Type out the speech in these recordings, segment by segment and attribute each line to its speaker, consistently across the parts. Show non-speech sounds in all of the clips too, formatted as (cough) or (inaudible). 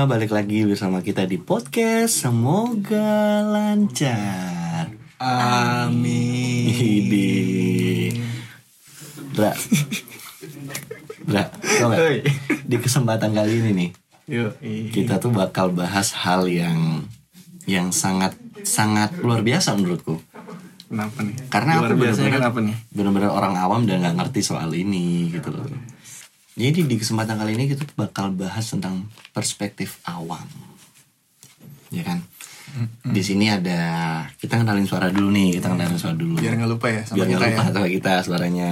Speaker 1: semua, balik lagi bersama kita di podcast Semoga lancar
Speaker 2: Amin.
Speaker 1: Ini Dra Dra, tau gak?
Speaker 2: Oi.
Speaker 1: Di kesempatan kali ini nih. Kita tuh bakal bahas hal yang Yang sangat Sangat luar biasa menurutku
Speaker 2: Kenapa nih?
Speaker 1: Karena
Speaker 2: Luar
Speaker 1: aku
Speaker 2: biasanya kenapa nih?
Speaker 1: Bener-bener orang awam dan gak ngerti soal ini gitu loh Jadi di kesempatan kali ini kita bakal bahas tentang perspektif awam Ya kan? Di sini ada kita kenalin suara dulu nih, kita kenalin suara dulu.
Speaker 2: Biar nggak lupa ya sama
Speaker 1: Biar nggak lupa
Speaker 2: ya.
Speaker 1: sama kita suaranya.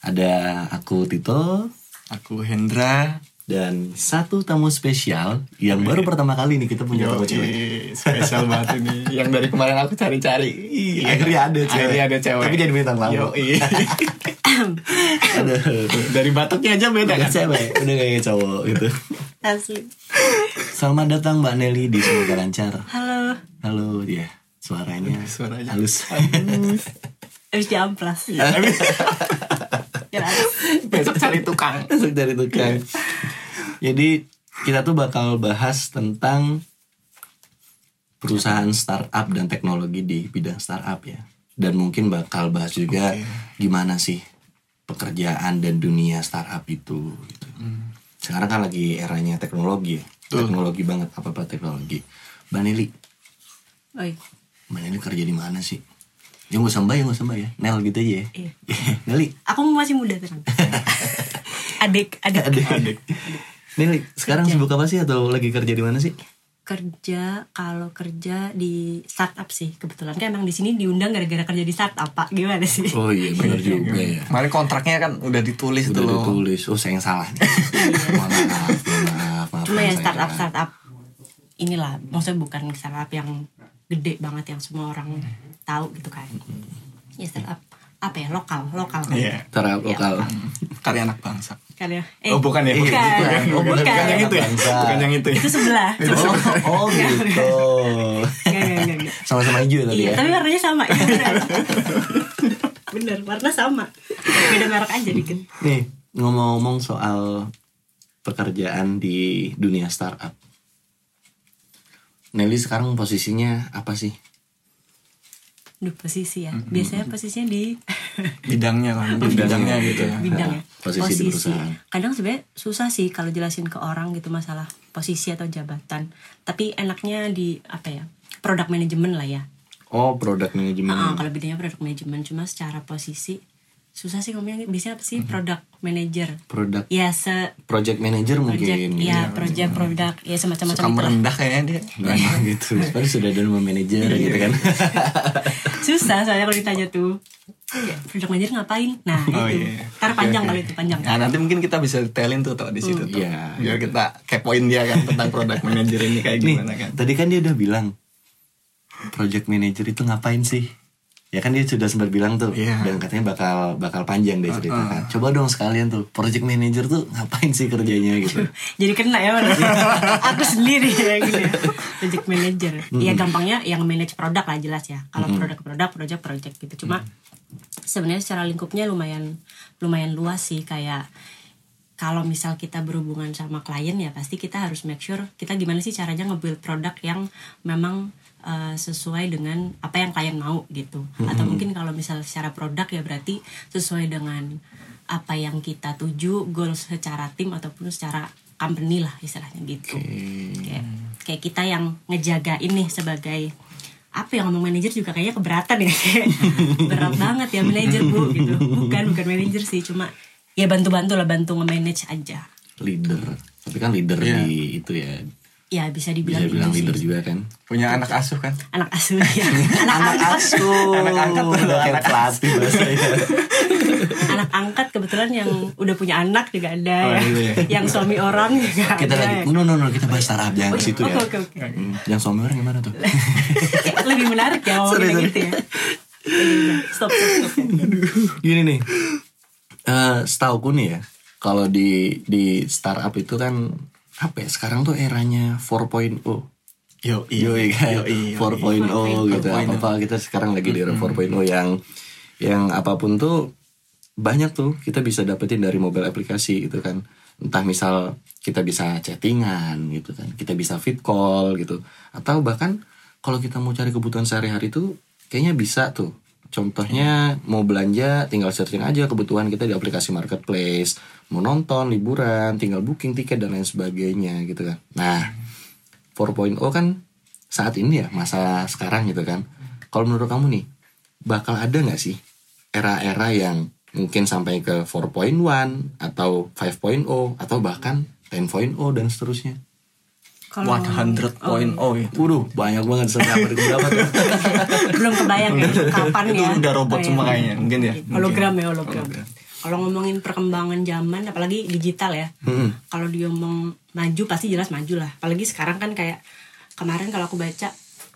Speaker 1: Ada aku Tito
Speaker 2: Aku Hendra.
Speaker 1: Dan satu tamu spesial yang baru pertama kali nih kita punya tamu cewek.
Speaker 2: Spesial (laughs) banget ini. Yang dari kemarin aku cari-cari. Ih,
Speaker 1: Akhirnya ada cewek.
Speaker 2: Akhirnya ada cewek.
Speaker 1: Tapi jadi bintang tamu.
Speaker 2: Dari batuknya aja beda kan?
Speaker 1: cewek, udah kayak cowok gitu.
Speaker 3: Asli.
Speaker 1: Selamat datang Mbak Nelly di Semoga Lancar.
Speaker 3: Halo.
Speaker 1: Halo dia. Suaranya,
Speaker 2: Suaranya.
Speaker 1: halus.
Speaker 3: Harus diamplas.
Speaker 1: Iya.
Speaker 3: Ya, (laughs) (laughs)
Speaker 2: Besok cari tukang. (laughs)
Speaker 1: Masuk dari tukang. Jadi kita tuh bakal bahas tentang perusahaan startup dan teknologi di bidang startup ya. Dan mungkin bakal bahas juga gimana sih pekerjaan dan dunia startup itu. Gitu. Sekarang kan lagi eranya teknologi, ya. teknologi banget apa apa teknologi. Mbak Nelly,
Speaker 3: Oi.
Speaker 1: Mbak kerja di mana sih? Ya nggak usah mbak, ya nggak usah mbak ya. Nel gitu aja ya.
Speaker 3: Iya. (laughs)
Speaker 1: Nelly,
Speaker 3: Aku masih muda tenang. adik, adik.
Speaker 1: Adik. Nelly, sekarang (laughs) sibuk apa sih atau lagi kerja di mana sih?
Speaker 3: Kerja kalau kerja di startup sih kebetulan kan emang di sini diundang gara-gara kerja di startup pak gimana sih?
Speaker 1: Oh iya benar juga ya.
Speaker 2: Kemarin kontraknya kan udah ditulis
Speaker 1: Udah
Speaker 2: tuh loh.
Speaker 1: ditulis. Oh saya yang salah. nih. (laughs) mohon maaf, mohon maaf, maaf.
Speaker 3: Cuma ya startup startup inilah maksudnya bukan startup yang gede banget yang semua orang tahu gitu kan. Ya startup apa ya lokal lokal kan.
Speaker 2: Iya.
Speaker 1: Startup lokal.
Speaker 2: Karya anak bangsa.
Speaker 3: Kan ya. Eh,
Speaker 2: Oh bukan ya?
Speaker 3: Bukan.
Speaker 1: Oh, bukan.
Speaker 3: Bukan.
Speaker 2: Bukan yang itu ya?
Speaker 1: Bangsa.
Speaker 2: Bukan yang itu ya?
Speaker 3: Itu sebelah.
Speaker 1: Oh, oh gitu.
Speaker 3: Enggak, enggak, enggak, enggak.
Speaker 1: Sama-sama hijau ya tadi
Speaker 3: Iya,
Speaker 1: ya.
Speaker 3: tapi warnanya sama. Iya, bener. bener, warna sama. Beda merek aja dikit.
Speaker 1: Nih ngomong-ngomong soal pekerjaan di dunia startup. Nelly sekarang posisinya apa sih?
Speaker 3: Duh, posisi ya. Biasanya posisinya di (laughs)
Speaker 2: Bidangnya kan. Bidangnya gitu ya.
Speaker 3: bidang ya.
Speaker 1: Posisi di perusahaan.
Speaker 3: Kadang sebenarnya susah sih kalau jelasin ke orang gitu masalah posisi atau jabatan. Tapi enaknya di apa ya? Product management lah ya.
Speaker 1: Oh product management.
Speaker 3: Ah, kalau bidangnya product management cuma secara posisi susah sih ngomongnya biasanya apa sih product manager
Speaker 1: Product
Speaker 3: ya se
Speaker 1: project manager
Speaker 3: project
Speaker 1: mungkin.
Speaker 3: ya project produk ya semacam-macam
Speaker 2: Suka
Speaker 3: itulah.
Speaker 2: merendah kayaknya dia.
Speaker 1: Nah, (laughs) gitu. Padahal sudah ada nama manajer gitu kan. (laughs)
Speaker 3: susah soalnya kalau ditanya tuh ya, product manager ngapain nah
Speaker 2: Oh,
Speaker 3: itu
Speaker 2: iya.
Speaker 3: ntar panjang kalau itu panjang
Speaker 2: Nah nanti mungkin kita bisa detailin tuh tuh di situ tuh.
Speaker 1: Iya.
Speaker 2: Biar kita kepoin dia kan tentang product manager ini kayak
Speaker 1: Nih,
Speaker 2: gimana kan.
Speaker 1: tadi kan dia udah bilang project manager itu ngapain sih? Ya kan dia sudah sempat bilang tuh
Speaker 2: Iya.
Speaker 1: dan katanya bakal bakal panjang deh cerita kan. Coba dong sekalian tuh project manager tuh ngapain sih kerjanya gitu. (laughs)
Speaker 3: jadi kena ya (laughs) aku sendiri ya ya. project manager. Ya gampangnya yang manage produk lah jelas ya. Kalau produk produk project project gitu. Cuma sebenarnya secara lingkupnya lumayan lumayan luas sih. Kayak kalau misal kita berhubungan sama klien ya pasti kita harus make sure kita gimana sih caranya nge-build produk yang memang uh, sesuai dengan apa yang klien mau gitu atau mungkin kalau misal secara produk ya berarti sesuai dengan apa yang kita tuju goals secara tim ataupun secara company lah istilahnya gitu kayak kayak kita yang ngejaga ini sebagai apa yang ngomong manajer juga kayaknya keberatan ya kayak (laughs) berat banget ya manajer bu gitu bukan bukan manajer sih cuma ya bantu-bantu lah bantu nge-manage aja
Speaker 1: Leader. Tapi kan leader
Speaker 2: Iya.
Speaker 1: di itu ya.
Speaker 3: Ya bisa dibilang
Speaker 1: Bisa bilang
Speaker 3: gitu
Speaker 1: leader juga kan.
Speaker 2: Punya anak asuh kan.
Speaker 3: anak asuh (laughs) ya anak, angkat
Speaker 1: asuh.
Speaker 2: Anak angkat
Speaker 1: Udah kayak
Speaker 2: anak
Speaker 1: pelatih bahasanya. (laughs)
Speaker 3: anak angkat kebetulan yang udah punya anak juga ada
Speaker 2: Oh,
Speaker 3: ya
Speaker 2: iya.
Speaker 3: yang suami orang juga
Speaker 1: Kita
Speaker 3: ada
Speaker 1: lagi, no no no kita bahas startup jangan ke situ ya.
Speaker 3: oke oke oke
Speaker 1: Hmm, Yang suami orang gimana tuh? (laughs)
Speaker 3: Ya, lebih menarik ya ngomongin gitu ya Ya, ya, stop stop stop
Speaker 1: Gini nih, eh setauku nih ya, kalau di di startup itu kan apa ya? Sekarang tuh eranya 4.0.
Speaker 2: Yo,
Speaker 1: Yo, kan?
Speaker 2: Yoi, yoi.
Speaker 1: 4.0 gitu.
Speaker 2: 4.0.
Speaker 1: Apa apa kita sekarang lagi di era 4.0 yang yang apa pun tuh banyak tuh kita bisa dapetin dari mobile aplikasi gitu kan. entah misal kita bisa chattingan gitu kan kita bisa fit call gitu atau bahkan kalau kita mau cari kebutuhan sehari-hari tuh kayaknya bisa tuh contohnya mau belanja tinggal searching aja kebutuhan kita di aplikasi marketplace. Mau nonton liburan tinggal booking tiket dan lain sebagainya gitu kan. Nah 4.0 kan saat ini ya masa sekarang gitu kan. Kalau menurut kamu nih bakal ada nggak sih era-era yang mungkin sampai ke 4.1 atau 5.0 atau bahkan 10.0 dan seterusnya
Speaker 3: Kalau
Speaker 2: 100.0 ya.
Speaker 1: Waduh, banyak banget seberapa berapa tuh? (laughs)
Speaker 3: belum kebayang ya kapan
Speaker 2: Itu
Speaker 3: ya.
Speaker 2: udah robot
Speaker 3: Oh, iya.
Speaker 2: semua kayaknya, mungkin ya.
Speaker 3: Hologram ya
Speaker 2: Mungkin.
Speaker 3: hologram. Kalau ngomongin perkembangan zaman, apalagi digital ya.
Speaker 1: Hmm.
Speaker 3: Kalau dia ngomong maju pasti jelas maju lah. Apalagi sekarang kan kayak kemarin kalau aku baca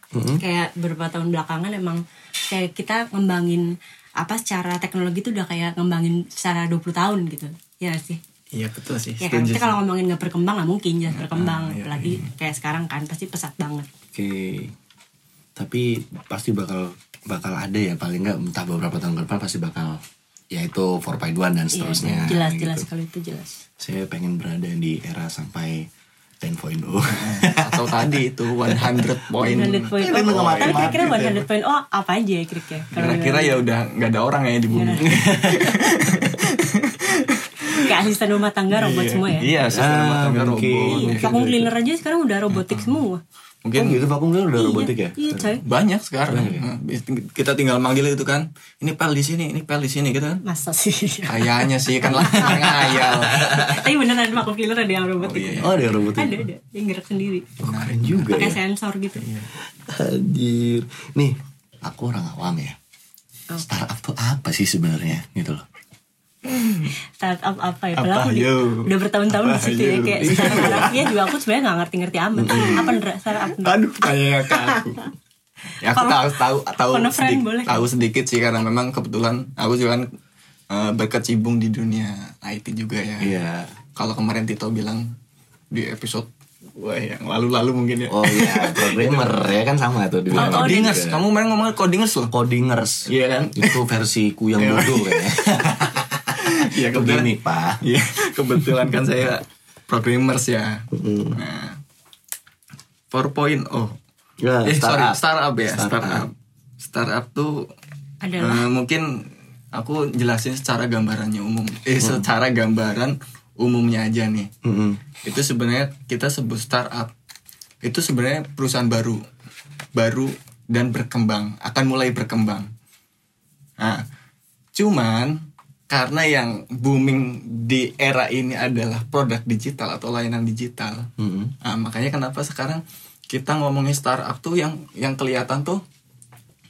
Speaker 1: Hmm.
Speaker 3: kayak beberapa tahun belakangan emang kayak kita ngembangin apa secara teknologi itu udah kayak ngembangin secara 20 tahun gitu. Ya sih?
Speaker 2: Iya betul sih.
Speaker 3: Ya kan kita kalau ngomongin nggak berkembang nggak mungkin jelas berkembang.
Speaker 2: iya,
Speaker 3: apalagi kayak sekarang kan pasti pesat banget.
Speaker 1: Oke. Tapi pasti bakal bakal ada ya paling nggak entah beberapa tahun ke depan pasti bakal ya itu 4.1 dan
Speaker 3: Iya,
Speaker 1: seterusnya.
Speaker 3: jelas
Speaker 1: gitu.
Speaker 3: jelas kalau itu jelas.
Speaker 1: Saya pengen berada di era sampai 10.0 (laughs)
Speaker 2: Atau tadi itu 100 poin.
Speaker 3: 100 point. Oh,
Speaker 1: mati-mati
Speaker 3: tapi kira-kira
Speaker 1: tuh.
Speaker 3: 100 point. Oh, apa aja ya kira-kira?
Speaker 2: Kira-kira ya udah nggak ada orang ya di bumi. (laughs)
Speaker 3: kayak asisten rumah tangga robot semua ya.
Speaker 2: Iya, sistem
Speaker 1: Ah,
Speaker 2: rumah tangga
Speaker 1: mungkin.
Speaker 2: robot.
Speaker 3: Iya, vacuum cleaner aja sekarang udah robotik semua.
Speaker 2: Mungkin
Speaker 1: Oh gitu vakum kan udah robotik ya?
Speaker 3: Iya, coy.
Speaker 2: banyak sekarang. Nah, kita tinggal manggil itu kan. Ini pel di sini, ini pel di sini gitu kan.
Speaker 3: Masa sih?
Speaker 2: Kayaknya sih kan lah ngayal.
Speaker 3: Tapi beneran vacuum cleaner ada yang robotik.
Speaker 2: iya, iya.
Speaker 1: Oh ada robotik.
Speaker 3: Ada, ada. Yang gerak sendiri.
Speaker 1: Keren juga
Speaker 3: Pakai
Speaker 1: ya.
Speaker 3: sensor gitu.
Speaker 1: Hadir. Nih, aku orang awam ya.
Speaker 3: Oh.
Speaker 1: Startup tuh apa sih sebenarnya gitu loh?
Speaker 3: Startup apa ya?
Speaker 2: Apa,
Speaker 3: aku di-
Speaker 2: yo?
Speaker 3: udah bertahun-tahun di situ ya. Kayak harafiah juga aku sebenarnya gak ngerti-ngerti amat. Apa Ndra? Startup?
Speaker 2: Aduh, kayak aku. Ya aku tahu tahu tahu sedikit,
Speaker 3: boleh.
Speaker 2: tahu sedikit sih karena memang kebetulan aku juga kan eh, berkecimpung di dunia IT juga ya.
Speaker 1: Iya.
Speaker 2: Kalau kemarin Tito bilang di episode wah yang lalu-lalu mungkin ya.
Speaker 1: Oh iya, programmer (laughs) ya kan sama tuh di
Speaker 2: Oh, codingers,
Speaker 1: juga.
Speaker 2: kamu kemarin ngomongin codingers loh.
Speaker 1: Codingers.
Speaker 2: Iya kan?
Speaker 1: Itu versiku yang bodoh kayaknya. (laughs)
Speaker 2: Iya kebetulan.
Speaker 1: Begini, Pak. (laughs)
Speaker 2: Iya, kebetulan kan saya programmers ya. Nah, 4.0.
Speaker 1: Ya,
Speaker 2: eh
Speaker 1: startup.
Speaker 2: sorry, startup ya,
Speaker 1: Startup.
Speaker 2: startup. Startup tuh
Speaker 3: Adalah
Speaker 2: eh, mungkin aku jelasin secara gambarannya umum. Eh secara gambaran umumnya aja nih.
Speaker 1: Mm-mm.
Speaker 2: Itu sebenarnya kita sebut startup. Itu sebenarnya perusahaan baru. Baru dan berkembang, akan mulai berkembang. Nah, cuman karena yang booming di era ini adalah produk digital atau layanan digital.
Speaker 1: Mm-mm.
Speaker 2: Nah, makanya kenapa sekarang kita ngomongin startup tuh yang yang kelihatan tuh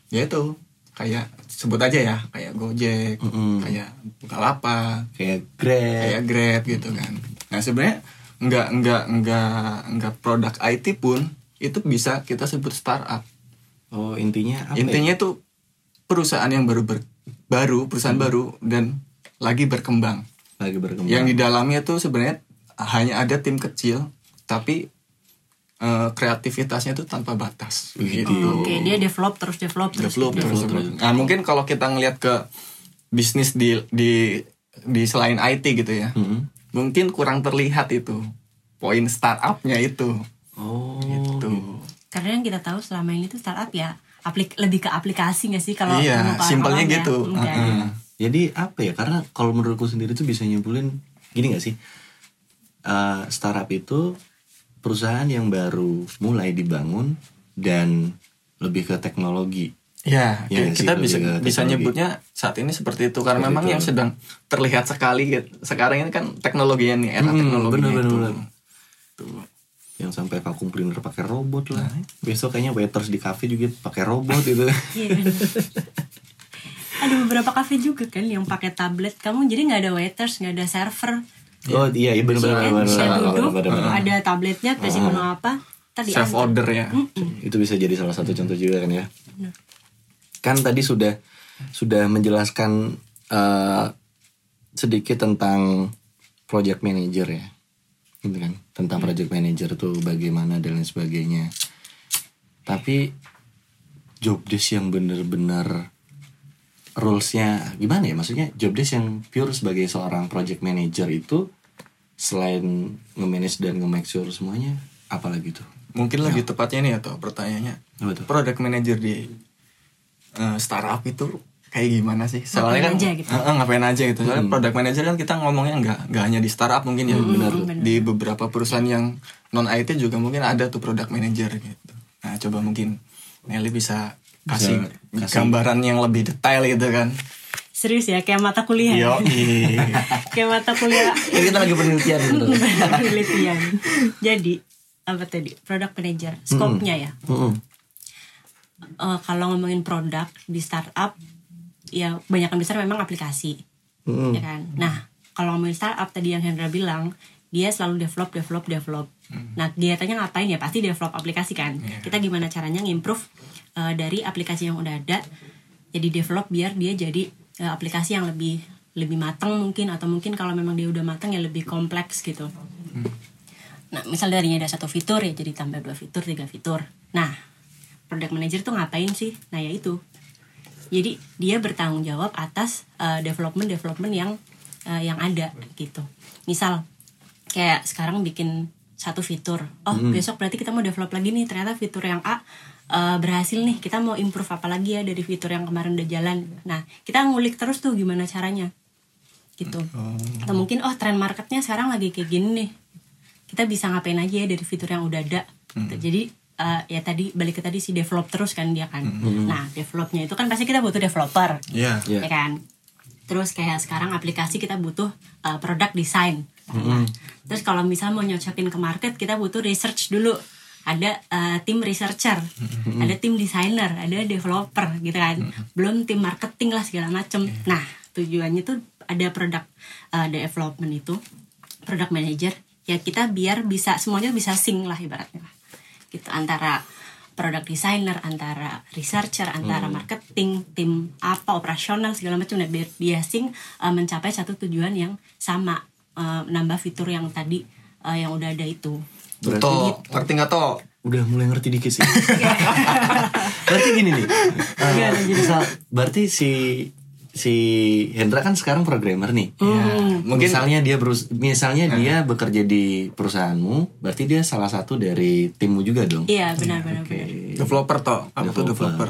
Speaker 2: yaitu kayak sebut aja ya kayak Gojek,
Speaker 1: Mm-mm.
Speaker 2: kayak Bukalapak,
Speaker 1: Kayak Grab.
Speaker 2: kayak Grab gitu kan. Nah sebenarnya nggak nggak nggak nggak produk IT pun itu bisa kita sebut startup.
Speaker 1: Oh intinya apa? ya?
Speaker 2: Intinya itu perusahaan yang baru ber- baru perusahaan baru dan lagi berkembang.
Speaker 1: lagi berkembang.
Speaker 2: Yang di dalamnya tuh sebenarnya hanya ada tim kecil tapi eh, kreativitasnya tuh tanpa batas. Begitu.
Speaker 3: Oh, Oke, dia develop terus develop terus.
Speaker 2: Develop,
Speaker 3: gitu.
Speaker 2: terus, terus. Nah mungkin kalau kita ngelihat ke bisnis di di di selain IT gitu ya,
Speaker 1: Mm-mm.
Speaker 2: mungkin kurang terlihat itu poin startupnya itu.
Speaker 1: Oh.
Speaker 2: Gitu.
Speaker 3: Karena yang kita tahu selama ini tuh startup ya aplik lebih ke aplikasi gak sih kalau
Speaker 2: Iya, simpelnya
Speaker 3: ya?
Speaker 2: gitu.
Speaker 3: Enggak.
Speaker 1: Jadi apa ya? Karena kalau menurutku sendiri tuh bisa nyimpulin gini gak sih? Eh, startup itu perusahaan yang baru mulai dibangun dan lebih ke teknologi.
Speaker 2: Ya,
Speaker 1: Iya
Speaker 2: kita
Speaker 1: sih,
Speaker 2: bisa bisa nyebutnya saat ini seperti itu karena
Speaker 1: Seperti
Speaker 2: memang
Speaker 1: itu.
Speaker 2: yang sedang terlihat sekali gitu. sekarang ini kan teknologinya nih era
Speaker 1: Hmm,
Speaker 2: teknologi
Speaker 1: bener,
Speaker 2: itu.
Speaker 1: bener, bener. Yang sampai vacuum cleaner pakai robot lah. Besok kayaknya waiters di cafe juga pakai robot gitu. (laughs)
Speaker 3: Ada beberapa kafe juga kan yang pakai tablet kamu jadi nggak ada waiters nggak ada server
Speaker 1: oh iya, iya benar benar
Speaker 3: kan
Speaker 1: benar.
Speaker 3: bisa duduk ada tabletnya kasih menu apa tadi
Speaker 2: Self order ya.
Speaker 1: Itu bisa jadi salah satu contoh juga kan ya. Kan tadi sudah sudah menjelaskan eh, sedikit tentang project manager ya. Gitu kan, tentang project manager tuh bagaimana dan lain sebagainya. Tapi job desk yang bener-bener rulesnya gimana ya maksudnya job desk yang pure sebagai seorang project manager itu selain nge-manage dan nge-make sure semuanya apalagi tuh
Speaker 2: Mungkin lebih tepatnya nih atau pertanyaannya.
Speaker 1: Apa tuh?
Speaker 2: Product manager di eh, startup itu kayak gimana sih? Soalnya kan
Speaker 3: aja gitu.
Speaker 2: Eh, ngapain aja gitu. Soalnya product manager kan kita ngomongnya nggak nggak hanya di startup mungkin ya, benar.
Speaker 3: benar.
Speaker 2: Di beberapa perusahaan yang non IT juga mungkin ada tuh product manager gitu. Nah, coba mungkin Nelly bisa kasih,
Speaker 1: kasih.
Speaker 2: gambaran yang lebih detail gitu kan.
Speaker 3: serius ya kayak mata kuliah
Speaker 2: Yo, (laughs)
Speaker 3: kayak mata kuliah.
Speaker 1: Ini kita lagi penelitian gitu. (laughs)
Speaker 3: Penelitian. Jadi apa tadi? Product manager. Scope-nya ya?
Speaker 1: Mm-mm.
Speaker 3: Eh, kalau ngomongin produk di startup ya banyak besar memang aplikasi.
Speaker 1: Mm-mm.
Speaker 3: ya kan? Nah kalau ngomongin startup tadi yang Hendra bilang dia selalu develop develop develop nah kegiatannya ngapain ya pasti develop aplikasi kan kita gimana caranya ngimprove eh, dari aplikasi yang udah ada jadi develop biar dia jadi eh, aplikasi yang lebih lebih matang mungkin atau mungkin kalau memang dia udah matang ya lebih kompleks gitu Nah, misal darinya ada satu fitur ya jadi tambah dua fitur, tiga fitur. Nah, product manager tuh ngapain sih? Nah, ya itu. Jadi dia bertanggung jawab atas eh, development development yang eh, yang ada gitu. Misal kayak sekarang bikin satu fitur. Oh, besok berarti kita mau develop lagi nih. Ternyata fitur yang A eh, berhasil nih. Kita mau improve apa lagi ya dari fitur yang kemarin udah jalan. Nah, kita ngulik terus tuh gimana caranya. Gitu. Atau mungkin oh tren marketnya sekarang lagi kayak gini nih kita bisa ngapain aja ya dari fitur yang udah ada gitu. jadi eh, ya tadi balik ke tadi si develop terus kan dia kan nah developnya itu kan pasti kita butuh developer
Speaker 2: Iya.
Speaker 1: Iya.
Speaker 3: ya kan terus kayak sekarang aplikasi kita butuh uh, product design Nah, terus kalau misal mau nyocokin ke market kita butuh research dulu. Ada uh, tim researcher ada tim designer ada developer gitu kan. Belum tim marketing lah segala macem. Nah tujuannya tuh ada product uh, development itu product manager ya kita biar bisa semuanya bisa sync lah ibaratnya. Gitu antara product designer antara researcher antara marketing tim apa operasional segala macam nah biar dia sync uh, mencapai satu tujuan yang sama uh, nambah fitur yang tadi uh, yang udah ada itu.
Speaker 1: Berarti
Speaker 2: Toh, ngerti nggak toh?
Speaker 1: udah mulai ngerti dikit sih. (laughs) Berarti gini nih
Speaker 3: Iya, lanjut.
Speaker 1: misal berarti si si Hendra kan sekarang programmer nih.
Speaker 2: Mungkin
Speaker 1: misalnya dia berus misalnya dia bekerja di perusahaanmu berarti dia salah satu dari timmu juga dong?
Speaker 3: Iya benar benar
Speaker 1: Oke.
Speaker 3: benar.
Speaker 2: Developer toh tuh
Speaker 1: Developer,
Speaker 2: developer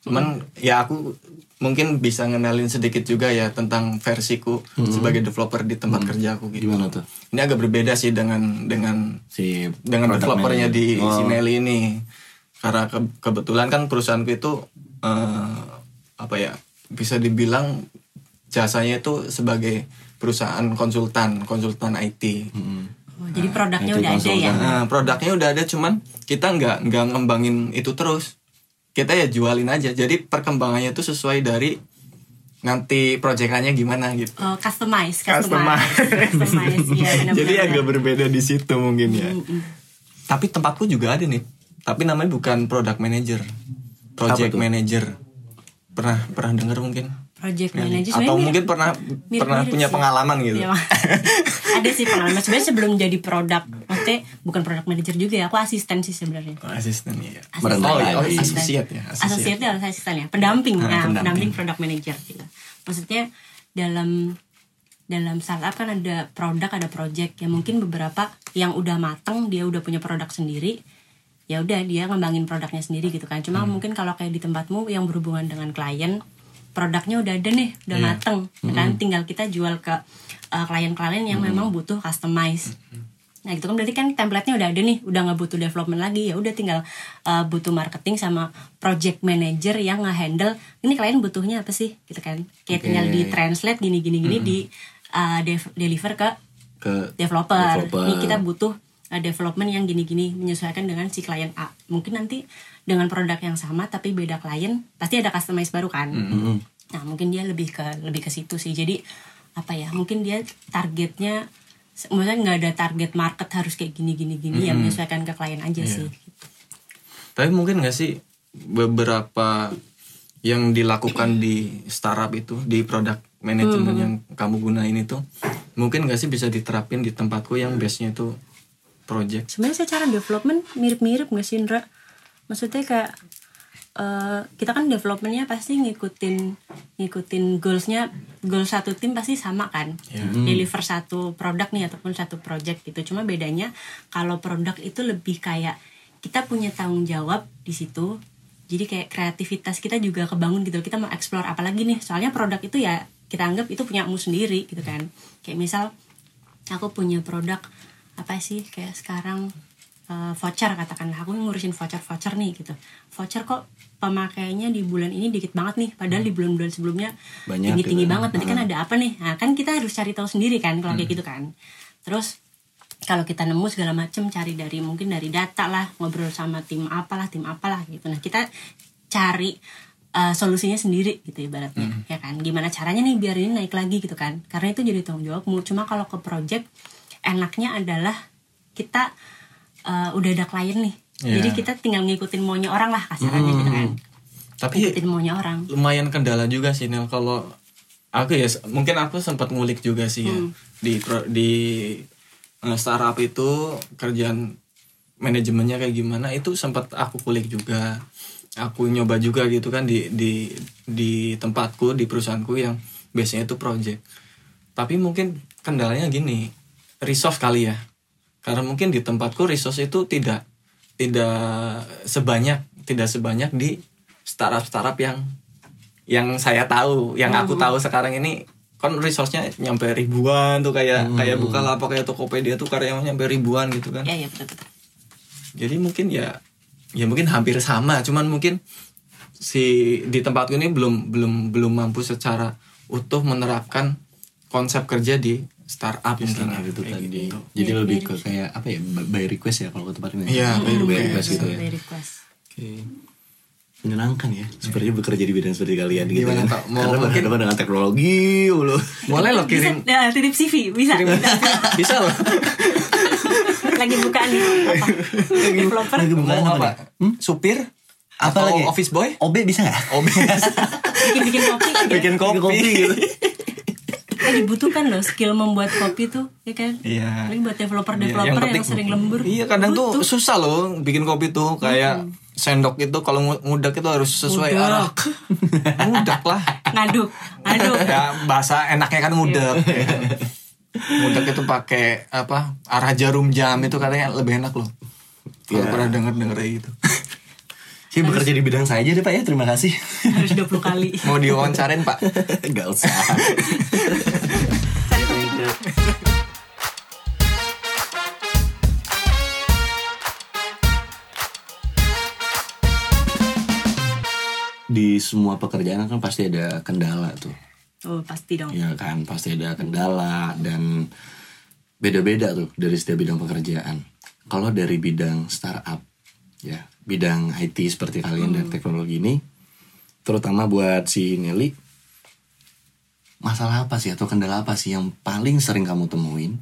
Speaker 2: cuman ya aku mungkin bisa ngenalin sedikit juga ya tentang versiku sebagai developer di tempat kerja aku gitu.
Speaker 1: Gimana tuh?
Speaker 2: Ini agak berbeda sih dengan dengan
Speaker 1: si
Speaker 2: dengan developernya di
Speaker 1: Oh.
Speaker 2: si Nelly ini. Karena ke- kebetulan kan perusahaanku itu eh, apa ya bisa dibilang jasanya itu sebagai perusahaan konsultan konsultan IT
Speaker 1: Mm-mm.
Speaker 3: Oh, jadi produknya
Speaker 1: itu
Speaker 3: udah ada ya?
Speaker 2: Nah, produknya udah ada cuman kita nggak nggak ngembangin itu terus. Kita ya jualin aja. Jadi perkembangannya itu sesuai dari nanti proyekannya gimana gitu.
Speaker 3: Oh, customize,
Speaker 2: Customize.
Speaker 3: customize, customize. (laughs) Benar,
Speaker 2: Jadi agak berbeda di situ mungkin ya. Tapi tempatku juga ada nih. Tapi namanya bukan product manager. Project
Speaker 1: tuh?
Speaker 2: manager. Pernah pernah dengar mungkin?
Speaker 3: Project manager
Speaker 2: Atau
Speaker 3: sebenarnya
Speaker 2: mungkin pernah
Speaker 3: mirip-mirip
Speaker 2: pernah punya
Speaker 3: sih.
Speaker 2: pengalaman gitu.
Speaker 3: Iya, (laughs) ada sih pengalaman sebenarnya sebelum jadi produk maksudnya bukan product manager juga ya aku asisten sih sebenarnya
Speaker 2: Oh, Asisten ya.
Speaker 3: Asisten.
Speaker 2: Oh, iya, oh,
Speaker 1: lagi.
Speaker 2: asosiat ya.
Speaker 3: asisten
Speaker 2: Asosiat.
Speaker 3: itu harus asisten ya pendamping
Speaker 2: Ah,
Speaker 3: nah,
Speaker 2: pendamping.
Speaker 3: pendamping product manager gitu maksudnya dalam dalam startup kan ada produk ada project ya mungkin beberapa yang udah mateng dia udah punya produk sendiri ya udah dia ngembangin produknya sendiri gitu kan cuma
Speaker 2: Hmm.
Speaker 3: mungkin kalau kayak di tempatmu yang berhubungan dengan klien produknya udah ada nih udah
Speaker 2: Iya.
Speaker 3: mateng ya kan tinggal kita jual ke uh, klien-klien yang memang butuh customize Nah itu kan berarti kan template-nya udah ada nih, udah nggak butuh development lagi ya udah tinggal uh, butuh marketing sama project manager yang nge-handle ini klien butuhnya apa sih gitu kan. Kayak
Speaker 1: Oke.
Speaker 3: tinggal di translate gini gini gini di uh, dev- deliver ke
Speaker 1: ke
Speaker 3: developer.
Speaker 1: Developer.
Speaker 3: Ini kita butuh uh, development yang gini-gini menyesuaikan dengan si klien A. Mungkin nanti dengan produk yang sama tapi beda klien pasti ada customize baru kan.
Speaker 1: Mm-mm.
Speaker 3: Nah mungkin dia lebih ke lebih ke situ sih. Jadi apa ya? Mungkin dia targetnya, maksudnya nggak ada target market harus kayak gini gini gini ya menyesuaikan ke klien aja sih.
Speaker 2: Tapi mungkin gak sih beberapa yang dilakukan di startup itu di product management yang kamu gunain itu mungkin gak sih bisa diterapin di tempatku yang base-nya itu project.
Speaker 3: Sebenarnya secara development mirip-mirip nggak sih Indra? Maksudnya kayak eh, kita kan developmentnya pasti ngikutin ngikutin goalsnya goal satu tim pasti sama kan? Deliver satu produk nih ataupun satu project gitu. Cuma bedanya kalau produk itu lebih kayak kita punya tanggung jawab di situ. Jadi kayak kreativitas kita juga kebangun gitu. Kita mau explore apa lagi nih? Soalnya produk itu ya kita anggap itu punya kamu sendiri gitu kan. Kayak misal aku punya produk apa sih kayak sekarang eh, voucher katakanlah. Aku ngurusin voucher voucher nih gitu. Voucher kok pemakaiannya di bulan ini dikit banget nih padahal di bulan-bulan sebelumnya
Speaker 1: Banyak
Speaker 3: tinggi tinggi
Speaker 1: gitu.
Speaker 3: banget. Nanti kan ada apa nih? Nah kan kita harus cari tahu sendiri kan kalau kayak gitu kan. Terus kalau kita nemu segala macem cari dari mungkin dari data lah ngobrol sama tim apalah tim apalah gitu. Nah kita cari uh, solusinya sendiri gitu ibaratnya ya kan. Gimana caranya nih biar ini naik lagi gitu kan. Karena itu jadi tanggung jawabmu cuma kalau ke project enaknya adalah kita uh, udah ada klien nih.
Speaker 2: Iya.
Speaker 3: jadi kita tinggal ngikutin maunya orang lah kasarannya gitu kan.
Speaker 2: Tapi
Speaker 3: ngikutin maunya orang.
Speaker 2: lumayan kendala juga sih Nel kalau aku ya mungkin aku sempat ngulik juga sih ya. Di pro- di eh, startup itu kerjaan manajemennya kayak gimana itu sempat aku kulik juga. Aku nyoba juga gitu kan di di di tempatku di perusahaanku yang biasanya itu project. Tapi mungkin kendalanya gini resource kali ya. Karena mungkin di tempatku resource itu tidak tidak sebanyak tidak sebanyak di startup startup yang yang saya tahu yang aku tahu sekarang ini. Kan resource-nya nyampe ribuan tuh kayak kayak Bukalapak kayak Tokopedia tuh karyawannya nyampe ribuan gitu kan.
Speaker 3: Ya ya betul betul.
Speaker 2: Jadi mungkin ya ya mungkin hampir sama. Cuman mungkin si di tempatku ini belum belum belum mampu secara utuh menerapkan konsep kerja di startup mungkin
Speaker 1: Startup
Speaker 2: ya,
Speaker 1: itu
Speaker 2: kayak
Speaker 1: tadi.
Speaker 2: gitu.
Speaker 1: Jadi lebih ke kayak apa ya by request ya kalau ke tempat ini.
Speaker 2: Iya, by
Speaker 1: by
Speaker 2: request.
Speaker 1: gitu ya.
Speaker 3: By request.
Speaker 2: Oke.
Speaker 1: Menyenangkan ya. Sepertinya bekerja di bidang seperti kalian gitu.
Speaker 2: Gimana,
Speaker 1: kan.
Speaker 2: Pak? Mau
Speaker 1: Karena
Speaker 2: mungkin-
Speaker 1: berhadapan dengan teknologi mulu.
Speaker 2: boleh lo
Speaker 3: bisa
Speaker 2: kirim
Speaker 3: ya, titip CV bisa
Speaker 2: bisa loh
Speaker 3: lagi bukaan nih apa developer
Speaker 1: Lagi bukan
Speaker 2: mau
Speaker 1: apa?
Speaker 2: apa supir
Speaker 1: Apa
Speaker 2: atau
Speaker 1: lagi?
Speaker 2: office boy
Speaker 1: OB bisa nggak?
Speaker 2: OB
Speaker 3: bikin bikin kopi gitu.
Speaker 2: bikin kopi,
Speaker 1: gitu. (laughs)
Speaker 3: Eh, dibutuhkan loh skill membuat kopi tuh ya kan
Speaker 2: Iya.
Speaker 3: Lagi buat developer
Speaker 2: Iya,
Speaker 3: developer yang,
Speaker 2: penting-
Speaker 3: sering lembur
Speaker 2: Iya kadang tuh
Speaker 3: Butuh.
Speaker 2: susah loh bikin kopi tuh kayak sendok itu kalau ngu- ngudak itu harus sesuai
Speaker 3: Ngudak.
Speaker 2: arah. (laughs) ngudak lah.
Speaker 3: ngaduk ngaduk (laughs)
Speaker 2: Ya bahasa enaknya kan ngudak. ngudak itu pakai apa arah jarum jam itu katanya lebih enak loh. Kalau
Speaker 1: Iya.
Speaker 2: pernah denger denger kayak gitu.
Speaker 1: Sih bekerja di bidang saya aja deh Pak ya. Terima kasih.
Speaker 3: harus 20 kali (laughs)
Speaker 2: Mau diwawancarin pak?
Speaker 1: Gak usah. di semua pekerjaan kan pasti ada kendala tuh.
Speaker 3: oh pasti dong
Speaker 1: Ya kan, pasti ada kendala dan beda-beda tuh dari setiap bidang pekerjaan. Kalau dari bidang startup, ya bidang IT seperti kalian dan teknologi ini, terutama buat si Nelly, masalah apa sih atau kendala apa sih yang paling sering kamu temuin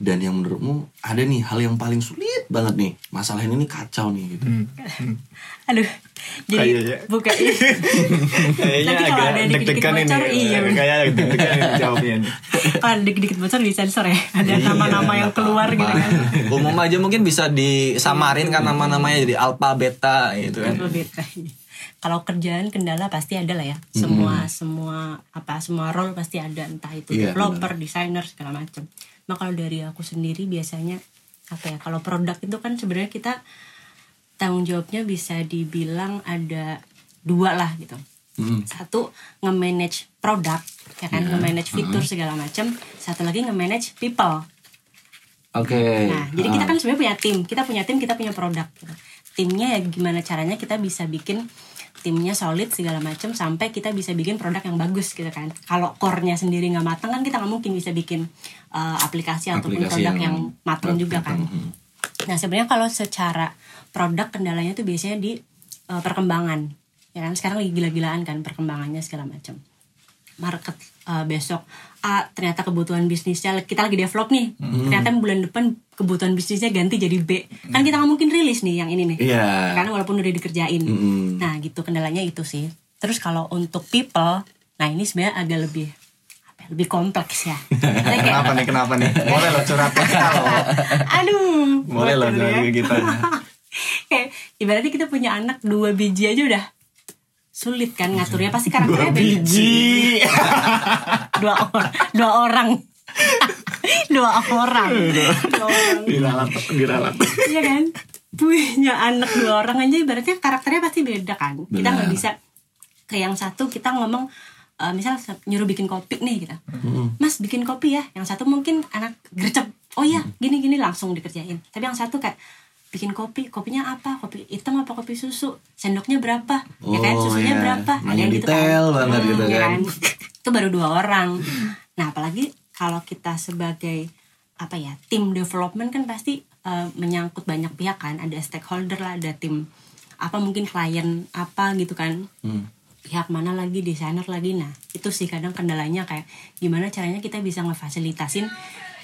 Speaker 1: dan yang menurutmu ada nih hal yang paling sulit banget nih. Masalah ini nih kacau nih gitu.
Speaker 3: aduh jadi
Speaker 2: Kayaknya.
Speaker 3: buka (laughs)
Speaker 2: Kayaknya
Speaker 3: Nanti kalau ada dikit-dikit bocor, iya, bener.
Speaker 2: Kayak deg-degan ini jawabnya. nih.
Speaker 3: kalau dikit-dikit bocor di sensor ya. Ada
Speaker 2: Iya,
Speaker 3: nama-nama yang keluar gitu kan
Speaker 2: Umum aja mungkin bisa disamarin kan nama-namanya jadi alpha beta gitu kan.
Speaker 3: Kalau kerjaan kendala pasti ada lah ya. Semua semua apa semua role pasti ada. Entah itu
Speaker 1: Iya,
Speaker 3: developer desainer segala macam nah kalau dari aku sendiri biasanya apa ya kalau produk itu kan sebenarnya kita tanggung jawabnya bisa dibilang ada dua lah gitu
Speaker 1: Hmm.
Speaker 3: satu nge-manage produk ya kan nge-manage fitur segala macam satu lagi nge-manage people
Speaker 1: Oke.
Speaker 3: Nah, jadi kita kan sebenarnya punya tim, kita punya tim, kita punya produk. gitu. Timnya ya gimana caranya kita bisa bikin timnya solid segala macam sampai kita bisa bikin produk yang bagus gitu kan. Kalau core-nya sendiri nggak matang kan kita nggak mungkin bisa bikin uh, aplikasi ataupun
Speaker 1: Aplikasi
Speaker 3: produk
Speaker 1: yang
Speaker 3: yang, matang juga kan.
Speaker 1: hmm.
Speaker 3: Nah, sebenarnya kalau secara produk kendalanya tuh biasanya di uh, perkembangan. Ya kan sekarang lagi gila-gilaan kan perkembangannya segala macam market uh, besok A ternyata kebutuhan bisnisnya kita lagi develop nih ternyata bulan depan kebutuhan bisnisnya ganti jadi B kan kita nggak mungkin rilis nih yang ini nih
Speaker 1: Iya.
Speaker 3: kan walaupun udah dikerjain
Speaker 1: Mm-mm.
Speaker 3: nah gitu kendalanya itu sih terus kalau untuk people nah ini sebenarnya agak lebih ya, lebih kompleks ya kayak,
Speaker 2: Kenapa nih kenapa nih? Boleh lo curhat kita lo.
Speaker 3: aduh
Speaker 2: Boleh lo
Speaker 3: betul ya.
Speaker 2: curhat kita. (laughs)
Speaker 3: kayak ibaratnya kita punya anak dua biji aja udah sulit kan ngaturnya pasti karakternya dua orang dua orang dua (laughs) orang dua orang.
Speaker 2: Diralat diralat.
Speaker 3: Iya kan? Punya anak dua orang aja ibaratnya karakternya pasti beda kan? Kita
Speaker 1: Benar.
Speaker 3: nggak bisa ke yang satu kita ngomong eh, misal nyuruh bikin kopi nih gitu. Mas bikin kopi ya. Yang satu mungkin anak gercep. Oh iya gini gini langsung dikerjain. Tapi yang satu kayak bikin kopi kopinya apa? Kopi hitam apa kopi susu? Sendoknya berapa? Ya kan
Speaker 1: Oh,
Speaker 3: susunya
Speaker 1: iya.
Speaker 3: berapa?
Speaker 1: Nanya
Speaker 3: yang gitu
Speaker 1: detail banget gitu
Speaker 3: ya
Speaker 1: kan.
Speaker 3: itu baru dua orang. Nah apalagi kalau kita sebagai apa ya tim development kan pasti eh, menyangkut banyak pihak kan. Ada stakeholder lah ada tim apa mungkin klien apa gitu kan.
Speaker 1: Hmm.
Speaker 3: pihak mana lagi desainer lagi. Nah itu sih kadang kendalanya kayak gimana caranya kita bisa ngefasilitasin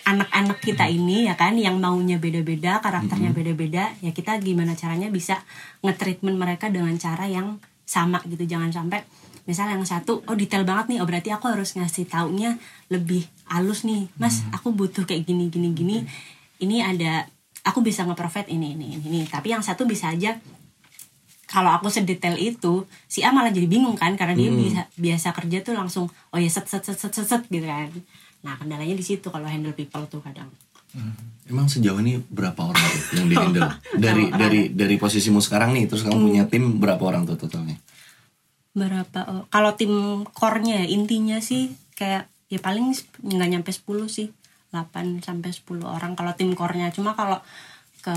Speaker 3: anak-anak kita ini ya kan yang maunya beda-beda karakternya beda-beda ya kita gimana caranya bisa nge-treatment mereka dengan cara yang sama gitu. Jangan sampai misal yang satu oh detail banget nih oh berarti aku harus ngasih taunya lebih halus nih. Mas aku butuh kayak gini gini gini. Ini ada aku bisa nge-provide ini ini ini tapi yang satu bisa aja kalau aku sedetail itu si A malah jadi bingung kan karena dia bisa biasa kerja tuh langsung oh ya set set set set set, set gitu kan. Nah kendalanya di situ kalau handle people tuh kadang.
Speaker 1: Emang sejauh ini berapa orang yang di (laughs) handle? Dari dari dari posisimu sekarang nih terus kamu punya tim berapa orang tuh totalnya?
Speaker 3: Berapa oh, kalau tim core-nya ya, intinya sih kayak ya paling nggak nyampe 10 sih 8 sampai 10 orang kalau tim core-nya. Cuma kalau ke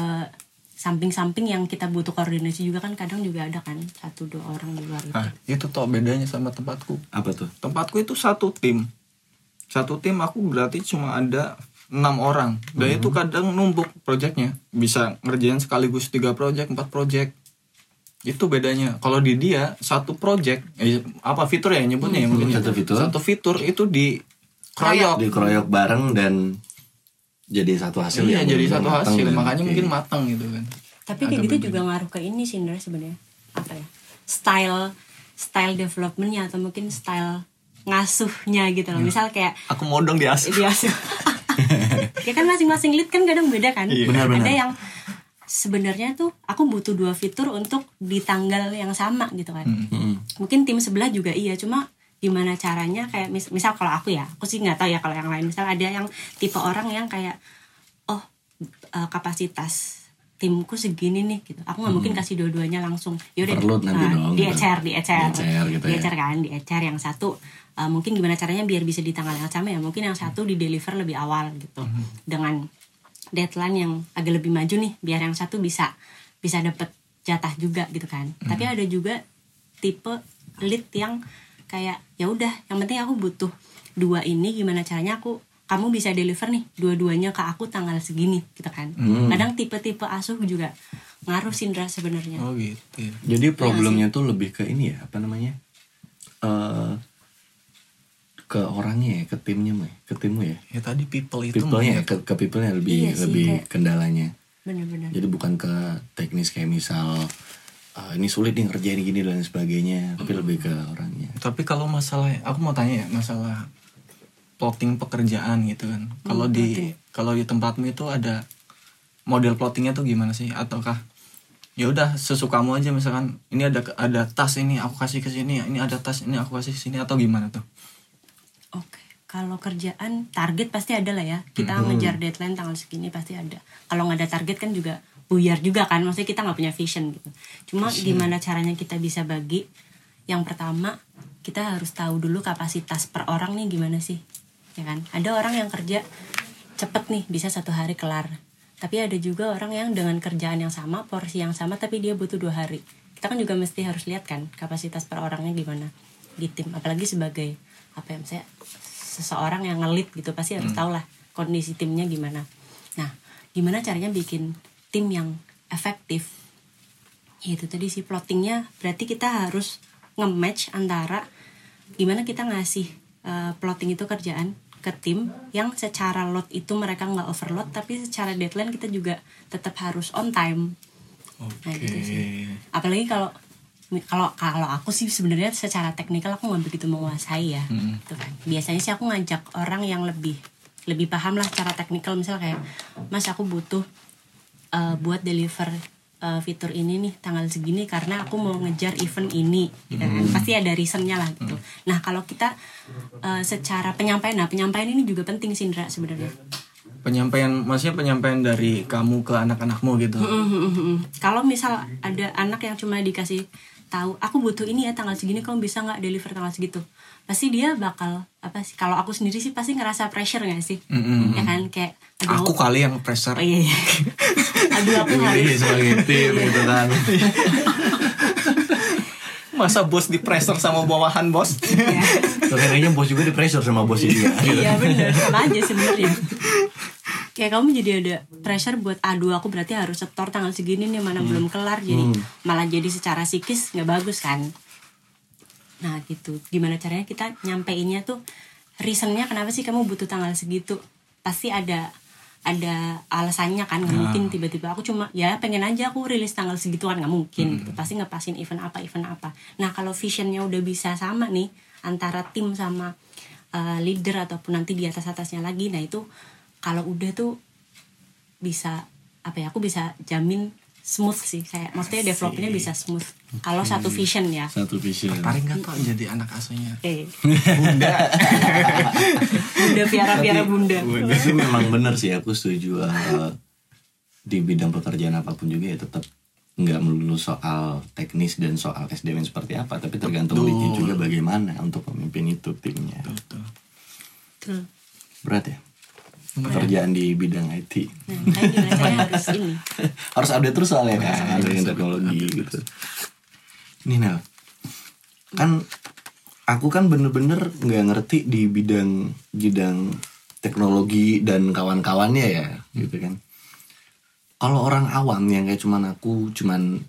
Speaker 3: samping-samping yang kita butuh koordinasi juga kan kadang juga ada kan satu dua orang di luar itu.
Speaker 2: nah itu toh bedanya sama tempatku.
Speaker 1: Apa tuh?
Speaker 2: tempatku itu satu tim. Satu tim aku berarti cuma ada enam orang. Dan itu kadang numpuk proyeknya bisa ngerjain sekaligus tiga proyek empat proyek itu bedanya. Kalau di dia satu proyek eh, apa fitur ya nyebutnya ya mungkin? ya.
Speaker 1: satu fitur.
Speaker 2: satu fitur itu di kroyok
Speaker 1: Dikeroyok bareng dan jadi satu hasil
Speaker 2: iya
Speaker 1: yang
Speaker 2: jadi satu
Speaker 1: matang
Speaker 2: hasil.
Speaker 1: dan
Speaker 2: makanya
Speaker 1: oke.
Speaker 2: mungkin matang gitu kan.
Speaker 3: Tapi kayak gitu juga ngaruh ke ini sih sebenarnya. Apa ya? Style style developmentnya atau mungkin style ngasuhnya gitu loh. Misal kayak
Speaker 2: aku modong di asli
Speaker 3: biasa (laughs) ya kan masing-masing lead kan kadang beda kan?
Speaker 2: Iya.
Speaker 1: Benar-benar.
Speaker 3: ada yang sebenarnya tuh aku butuh dua fitur untuk di tanggal yang sama gitu kan.
Speaker 1: Mm-mm.
Speaker 3: mungkin tim sebelah juga iya cuma gimana caranya kayak mis- misal kalau aku ya aku sih nggak tahu ya kalau yang lain. Misal ada yang tipe orang yang kayak oh eh, kapasitas timku segini nih gitu. Aku nggak mungkin kasih dua-duanya langsung. Yaudah
Speaker 1: Overload nanti
Speaker 3: nah,
Speaker 1: dong,
Speaker 3: di
Speaker 1: gitu.
Speaker 3: ecer di ecer
Speaker 1: Di-ecer gitu
Speaker 3: di
Speaker 1: ya.
Speaker 3: ecer kan di ecer yang satu eh, mungkin gimana caranya biar bisa di tanggal yang sama ya mungkin yang satu di deliver lebih awal gitu. Dengan deadline yang agak lebih maju nih biar yang satu bisa bisa dapet jatah juga gitu kan. Tapi ada juga tipe lead yang kayak ya udah yang penting aku butuh dua ini gimana caranya aku kamu bisa deliver nih dua-duanya ke aku tanggal segini gitu kan. Kadang tipe-tipe asuh juga ngaruh Sindra sebenarnya.
Speaker 2: Oh gitu ya.
Speaker 1: Jadi problemnya tuh lebih ke ini ya, apa namanya? eh ke orangnya ya, ke timnya mah, ya, ke timmu ya.
Speaker 2: ya tadi people itu
Speaker 1: People-nya ya, ke, ke people-nya lebih
Speaker 3: Iya sih,
Speaker 1: lebih
Speaker 3: kayak-
Speaker 1: kendalanya.
Speaker 3: bener-bener
Speaker 1: Jadi bukan ke teknis kayak misal eh, ini sulit nih ngerjain gini dan sebagainya, tapi lebih ke orangnya.
Speaker 2: Tapi kalau masalah aku mau tanya ya masalah plotting pekerjaan gitu kan. Kalau
Speaker 3: Hmm,
Speaker 2: di kalau di tempatmu itu ada model plottingnya tuh gimana sih? Ataukah ya udah sesukamu aja misalkan ini ada ada tas ini aku kasih ke sini, ini ada tas ini aku kasih ke sini atau gimana tuh?
Speaker 3: Oke, kalau kerjaan target pasti ada lah ya. Kita ngejar deadline tanggal segini pasti ada. Kalau nggak ada target kan juga buyar juga kan. Maksudnya kita nggak punya vision gitu. Cuma gimana caranya kita bisa bagi? Yang pertama kita harus tahu dulu kapasitas per orang nih gimana sih, ya kan? Ada orang yang kerja cepet nih bisa satu hari kelar. Tapi ada juga orang yang dengan kerjaan yang sama, porsi yang sama, tapi dia butuh dua hari. Kita kan juga mesti harus lihat kan kapasitas per orangnya gimana di tim. Apalagi sebagai apa ya misalnya seseorang yang ngelit gitu pasti harus tahu lah kondisi timnya gimana. Nah, gimana caranya bikin tim yang efektif? Ya itu tadi si plottingnya berarti kita harus nge-match antara gimana kita ngasih uh, plotting itu kerjaan ke tim yang secara load itu mereka nggak overload tapi secara deadline kita juga tetap harus on time. Nah, gitu sih. Apalagi kalau kalau kalau aku sih sebenarnya secara teknikal aku nggak begitu menguasai ya. Gitu kan. Biasanya sih aku ngajak orang yang lebih lebih paham lah cara teknikal misal kayak Mas aku butuh uh, buat deliver uh, fitur ini nih tanggal segini karena aku mau ngejar event ini gitu kan. pasti ada reasonnya lah gitu nah kalau kita uh, secara penyampaian nah penyampaian ini juga penting sih Indra sebenarnya
Speaker 2: penyampaian maksudnya penyampaian dari kamu ke anak-anakmu gitu
Speaker 3: Mhm. kalau misal ada anak yang cuma dikasih tahu aku butuh ini ya tanggal segini kamu bisa nggak deliver tanggal segitu pasti dia bakal apa sih kalau aku sendiri sih pasti ngerasa pressure nggak sih
Speaker 2: Mm-mm.
Speaker 3: ya kan kayak aduh
Speaker 2: aku kali yang pressure
Speaker 3: oh iya, iya. (laughs) aduh aku harus
Speaker 1: sebagai tim gitu kan. (laughs)
Speaker 2: masa bos di pressure sama bawahan bos
Speaker 3: Iya.
Speaker 1: Kayaknya bos juga di pressure sama bos ini ya.
Speaker 3: iya bener sama aja sebenarnya (laughs) kayak kamu jadi ada pressure buat aduh aku berarti harus setor tanggal segini nih mana belum kelar. Jadi malah jadi secara psikis nggak bagus kan. Nah gitu. Gimana caranya kita nyampeinnya tuh reasonnya kenapa sih kamu butuh tanggal segitu? Pasti ada ada alasannya kan nggak mungkin tiba-tiba aku cuma ya pengen aja aku rilis tanggal segitu kan nggak mungkin gitu. pasti ngepasin event apa event apa. Nah kalau visionnya udah bisa sama nih antara tim sama uh, leader ataupun nanti di atas atasnya lagi nah itu kalau udah tuh bisa apa ya aku bisa jamin smooth sih kayak maksudnya developnya bisa smooth. Kalau satu vision ya.
Speaker 1: Satu vision.
Speaker 2: paling nggak kok jadi anak asuhnya?
Speaker 3: Eh. Bunda. Piara (laughs) piara bunda.
Speaker 1: Itu memang benar sih aku setuju eh, di bidang pekerjaan apa pun juga ya tetap nggak melulu soal teknis dan soal SDM seperti apa tapi tergantung leadnya juga bagaimana untuk memimpin itu timnya.
Speaker 2: Betul.
Speaker 3: Betul.
Speaker 1: berat ya pekerjaan di bidang IT
Speaker 3: nah gimana (laughs) harus ini.
Speaker 1: Harus update terus soalnya kan? Dengan teknologi gitu. ini Nel. Kan aku kan bener-bener nggak ngerti di bidang bidang teknologi dan kawan-kawannya ya gitu kan. Kalau orang awam yang kayak cuman aku cuman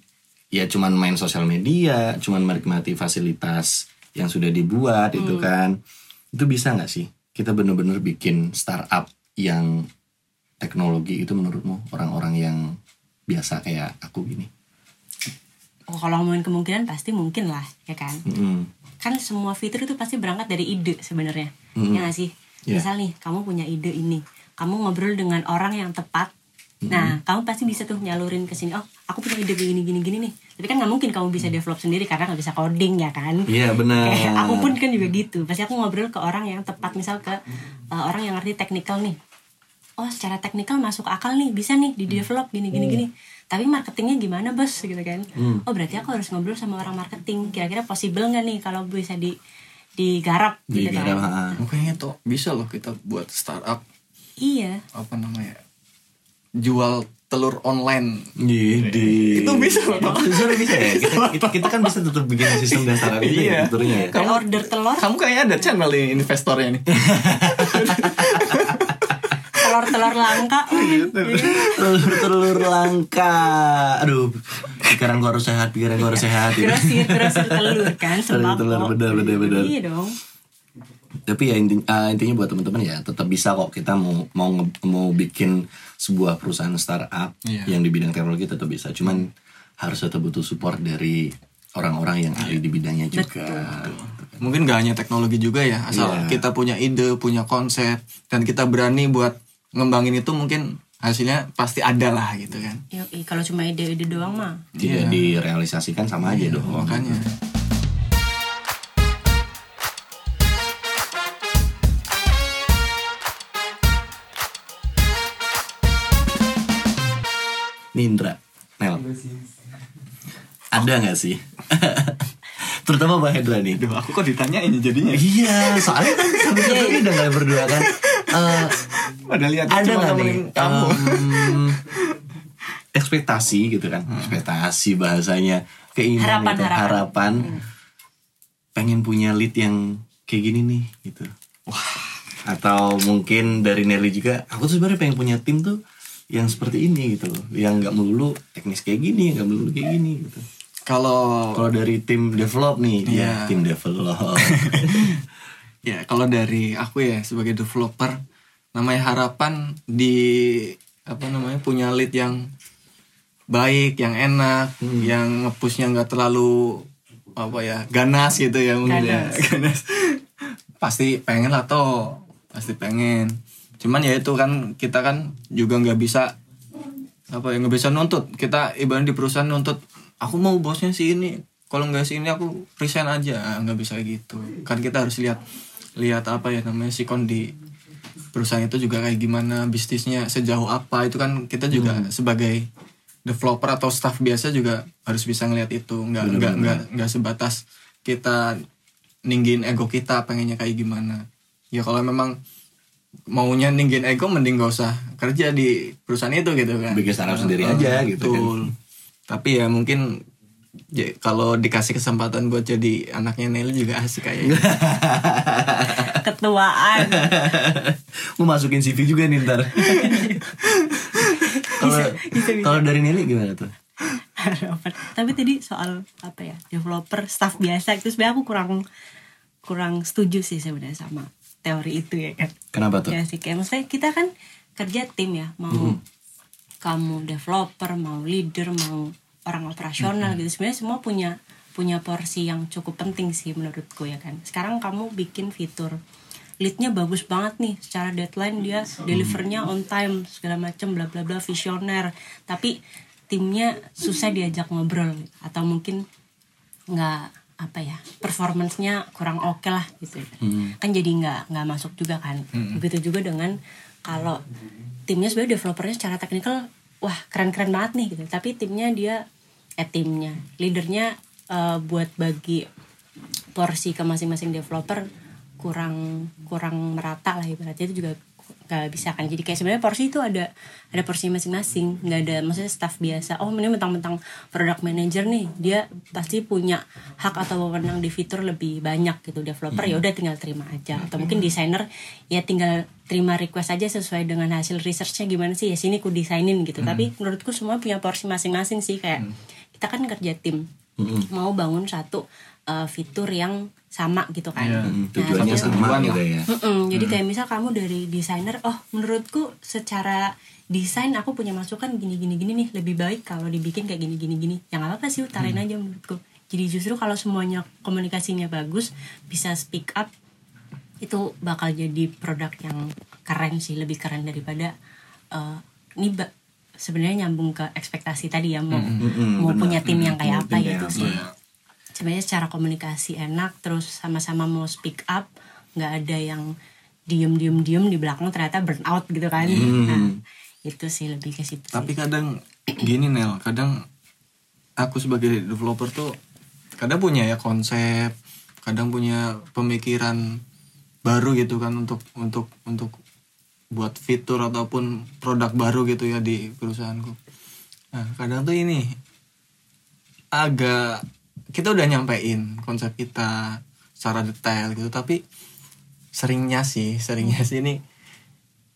Speaker 1: ya cuman main sosial media cuman menikmati fasilitas yang sudah dibuat itu kan. Itu bisa nggak sih kita bener-bener bikin startup yang teknologi itu menurutmu? Orang-orang yang biasa kayak aku gini?
Speaker 3: Oh, kalau ngomongin kemungkinan pasti mungkin lah ya kan?
Speaker 1: Mm-mm.
Speaker 3: kan semua fitur itu pasti berangkat dari ide sebenarnya.
Speaker 1: Mm.
Speaker 3: ya nggak sih?
Speaker 1: Iya.
Speaker 3: misal nih kamu punya ide ini. Kamu ngobrol dengan orang yang tepat. Nah kamu pasti bisa tuh nyalurin ke sini oh aku punya ide gini gini gini nih. Tapi kan nggak mungkin kamu bisa develop sendiri karena nggak bisa coding ya kan?
Speaker 1: Iya benar.
Speaker 3: kayak aku pun kan juga gitu. Pasti aku ngobrol ke orang yang tepat. Misal ke uh, orang yang ngerti teknikal nih oh secara teknikal masuk akal nih bisa nih di develop gini gini gini tapi marketingnya gimana bos gitu kan oh berarti aku harus ngobrol sama orang marketing kira-kira possible nggak nih kalau bisa di digarap
Speaker 1: Di
Speaker 3: gitu
Speaker 1: dalam
Speaker 3: kan
Speaker 1: ha,
Speaker 2: Makanya tuh bisa loh kita buat startup
Speaker 3: iya
Speaker 2: apa namanya jual telur online.
Speaker 1: Gede.
Speaker 2: Itu bisa loh.
Speaker 1: Sebenarnya bisa ya. Kita, kita, kita kan bisa tetap bikin sistem dan startup itu ya,
Speaker 2: Iya.
Speaker 1: ya.
Speaker 3: kayak order telur
Speaker 2: Kamu kayaknya ada channel investornya nih. (laughs)
Speaker 3: telur telur langka (laughs)
Speaker 1: telur telur langka. Aduh pikiran gua harus sehat pikiran gua harus sehat. Gitu.
Speaker 3: grosir grosir telur kan
Speaker 1: Telur,
Speaker 3: sembako.
Speaker 1: telur, bener, bener, bener.
Speaker 3: iya dong.
Speaker 1: Tapi ya inti, eh, intinya buat teman-teman ya tetap bisa kok kita mau mau nge- mau bikin sebuah perusahaan startup
Speaker 2: Iya.
Speaker 1: yang di bidang teknologi tetap bisa. Cuman harus tetap butuh support dari orang-orang yang ahli di bidangnya juga.
Speaker 2: Mungkin gak hanya teknologi juga ya, asal
Speaker 1: Iya.
Speaker 2: kita punya ide, punya konsep, dan kita berani buat ngembangin itu mungkin hasilnya pasti ada lah gitu kan.
Speaker 3: Yoi, kalau cuma ide-ide doang mah.
Speaker 1: Tidak direalisasikan sama aja dong.
Speaker 2: Makanya.
Speaker 1: Nindra Nel. Ada nggak sih? (laughs) Terutama Mbak Hendra nih.
Speaker 2: Duh, aku kok ditanyain jadinya.
Speaker 1: iya soalnya kan (laughs) sampai sekarang ini udah nggak berdua kan Eh,
Speaker 2: Pada lihat
Speaker 1: ada
Speaker 2: cuma
Speaker 1: nggak nih?
Speaker 2: kamu.
Speaker 1: em, ekspektasi gitu kan. Ekspektasi bahasanya. Keinginan
Speaker 3: Harapan,
Speaker 1: gitu,
Speaker 3: harapan.
Speaker 1: harapan. Pengen punya lead yang kayak gini nih gitu. Atau mungkin dari Nelly juga aku tuh sebenarnya pengen punya tim tuh yang seperti ini gitu loh. Yang nggak melulu teknis kayak gini nggak melulu kayak gini gitu.
Speaker 2: Kalau
Speaker 1: kalau dari tim develop nih ya
Speaker 2: Iya.
Speaker 1: tim develop (laughs)
Speaker 2: ya kalau dari aku ya sebagai developer namanya harapan di apa namanya punya lead yang baik yang enak yang ngepushnya nggak terlalu apa ya ganas gitu ya mungkin ya.
Speaker 3: Ganas. (laughs)
Speaker 2: ganas. Pasti pengen lah toh pasti pengen. Cuman ya itu kan kita kan juga nggak bisa apa ya nggak bisa nuntut. Kita ibarat di perusahaan nuntut aku mau bosnya si ini kalau nggak si ini aku resign aja. Ah, nggak bisa gitu. Kan kita harus lihat lihat apa ya namanya sikon di perusahaan itu juga kayak gimana bisnisnya sejauh apa. Itu kan kita juga sebagai developer atau staff biasa juga harus bisa ngelihat itu. Nggak nggak nggak nggak sebatas kita ninggin ego kita pengennya kayak gimana. Ya kalau memang maunya ninggin ego mending gak usah kerja di perusahaan itu gitu kan.
Speaker 1: Bikin startup sendiri
Speaker 2: Heeh,
Speaker 1: aja gitu kan.
Speaker 2: tapi ya mungkin ya, kalau dikasih kesempatan buat jadi anaknya Nelly juga asik kayaknya (laughs)
Speaker 3: ketuaan
Speaker 1: Mau (laughs) masukin CV juga nih ntar. (laughs) Kalau dari Nelly gimana tuh?
Speaker 3: tapi tadi soal apa ya developer staff biasa itu sebenarnya aku kurang kurang setuju sih sebenarnya sama teori itu ya kan.
Speaker 1: Kenapa tuh?
Speaker 3: ya sih kayak maksudnya kita kan kerja tim ya mau kamu developer mau leader mau orang operasional gitu. Sebenarnya semua punya punya porsi yang cukup penting sih menurutku ya kan. Sekarang kamu bikin fitur leadnya bagus banget nih. Secara deadline dia delivernya on time segala macam bla bla bla visioner. Tapi timnya susah diajak ngobrol atau mungkin nggak apa ya performancenya kurang oke lah gitu. Ya. kan jadi nggak nggak masuk juga kan. Begitu juga dengan kalau timnya sebenarnya developernya secara teknikal wah keren keren banget nih gitu. Tapi timnya dia eh timnya leadernya eh, buat bagi porsi ke masing-masing developer kurang kurang merata lah ibaratnya itu juga nggak bisa kan. Jadi kayak sebenarnya porsi itu ada ada porsi masing-masing. Nggak ada maksudnya staff biasa. Oh ini mentang-mentang product manager nih dia pasti punya hak atau wewenang di fitur lebih banyak gitu. Developer ya udah tinggal terima aja. Atau mungkin desainer ya tinggal terima request aja sesuai dengan hasil researchnya gimana sih. Ya sini ku desainin gitu. Tapi menurutku semua punya porsi masing-masing sih. Kayak kita kan kerja tim. Mau bangun satu uh, fitur yang sama gitu kan
Speaker 2: Iya.
Speaker 1: Hmm,
Speaker 3: Nah,
Speaker 1: tujuannya
Speaker 3: jadi-
Speaker 1: sama
Speaker 2: tujuan
Speaker 1: gitu
Speaker 2: lah.
Speaker 1: ya.
Speaker 3: Jadi kayak misal kamu dari desainer, oh menurutku secara desain aku punya masukan gini gini gini nih lebih baik kalau dibikin kayak gini gini gini. Yang apa sih utarain aja menurutku. Jadi justru kalau semuanya komunikasinya bagus, bisa speak up, itu bakal jadi produk yang keren sih, lebih keren daripada eh, ini ba- sebenarnya nyambung ke ekspektasi tadi ya mau
Speaker 1: Mm-mm,
Speaker 3: mau
Speaker 1: benar.
Speaker 3: punya tim yang
Speaker 1: Mm,
Speaker 3: kayak
Speaker 1: mau
Speaker 3: apa gitu
Speaker 1: kayak
Speaker 3: sih. Sebenarnya secara komunikasi enak terus sama-sama mau speak up nggak ada yang diem diem diem di belakang ternyata burn out gitu kan
Speaker 1: Hmm.
Speaker 3: nah itu sih lebih ke situ
Speaker 2: tapi
Speaker 3: sih.
Speaker 2: kadang gini Nel kadang aku sebagai developer tuh kadang punya ya konsep kadang punya pemikiran baru gitu kan untuk untuk untuk buat fitur ataupun produk baru gitu ya di perusahaanku nah kadang tuh ini agak kita udah nyampein konsep kita secara detail gitu tapi seringnya sih seringnya sih ini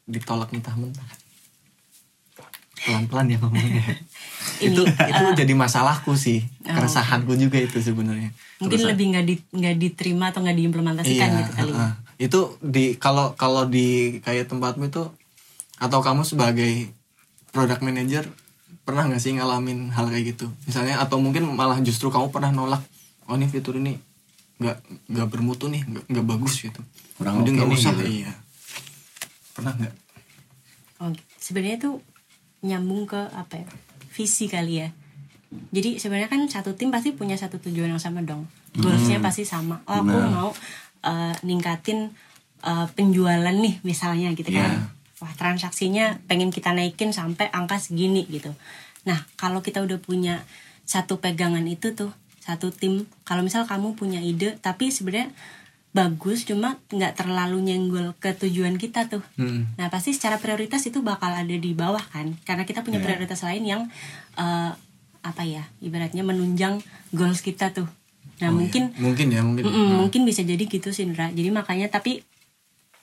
Speaker 2: ditolak mentah-mentah. Pelan-pelan ya ngomongnya. (laughs) Itu itu jadi masalahku sih keresahanku juga itu sebenarnya.
Speaker 3: Mungkin lebih nggak di nggak diterima atau nggak diimplementasikan gitu kali
Speaker 2: heeh. itu di kalau kalau di kayak tempatmu itu atau kamu sebagai product manager pernah nggak sih ngalamin hal kayak gitu? Misalnya atau mungkin malah justru kamu pernah nolak oh ini fitur ini nggak nggak bermutu nih nggak nggak bagus gitu.
Speaker 1: Kurang
Speaker 2: Udah nggak
Speaker 1: nih
Speaker 2: usah.
Speaker 1: gitu.
Speaker 2: iya. Pernah nggak?
Speaker 3: Oh, sebenarnya tuh nyambung ke apa ya? Visi kali ya. Jadi sebenarnya kan satu tim pasti punya satu tujuan yang sama dong. Goalsnya pasti sama. Oh aku
Speaker 1: Benar.
Speaker 3: mau uh, ningkatin uh, penjualan nih misalnya gitu kan wah transaksinya pengen kita naikin sampai angka segini gitu nah kalau kita udah punya satu pegangan itu tuh satu tim kalau misal kamu punya ide tapi sebenarnya bagus cuma nggak terlalu nyenggol ke tujuan kita tuh
Speaker 2: Hmm.
Speaker 3: Nah pasti secara prioritas itu bakal ada di bawah kan, karena kita punya
Speaker 1: Iya.
Speaker 3: prioritas lain yang eh, apa ya, ibaratnya menunjang goals kita tuh. Nah
Speaker 2: Oh,
Speaker 3: mungkin
Speaker 2: iya. mungkin ya mungkin
Speaker 3: mm-mm, mungkin bisa jadi gitu sih Indra. Jadi makanya tapi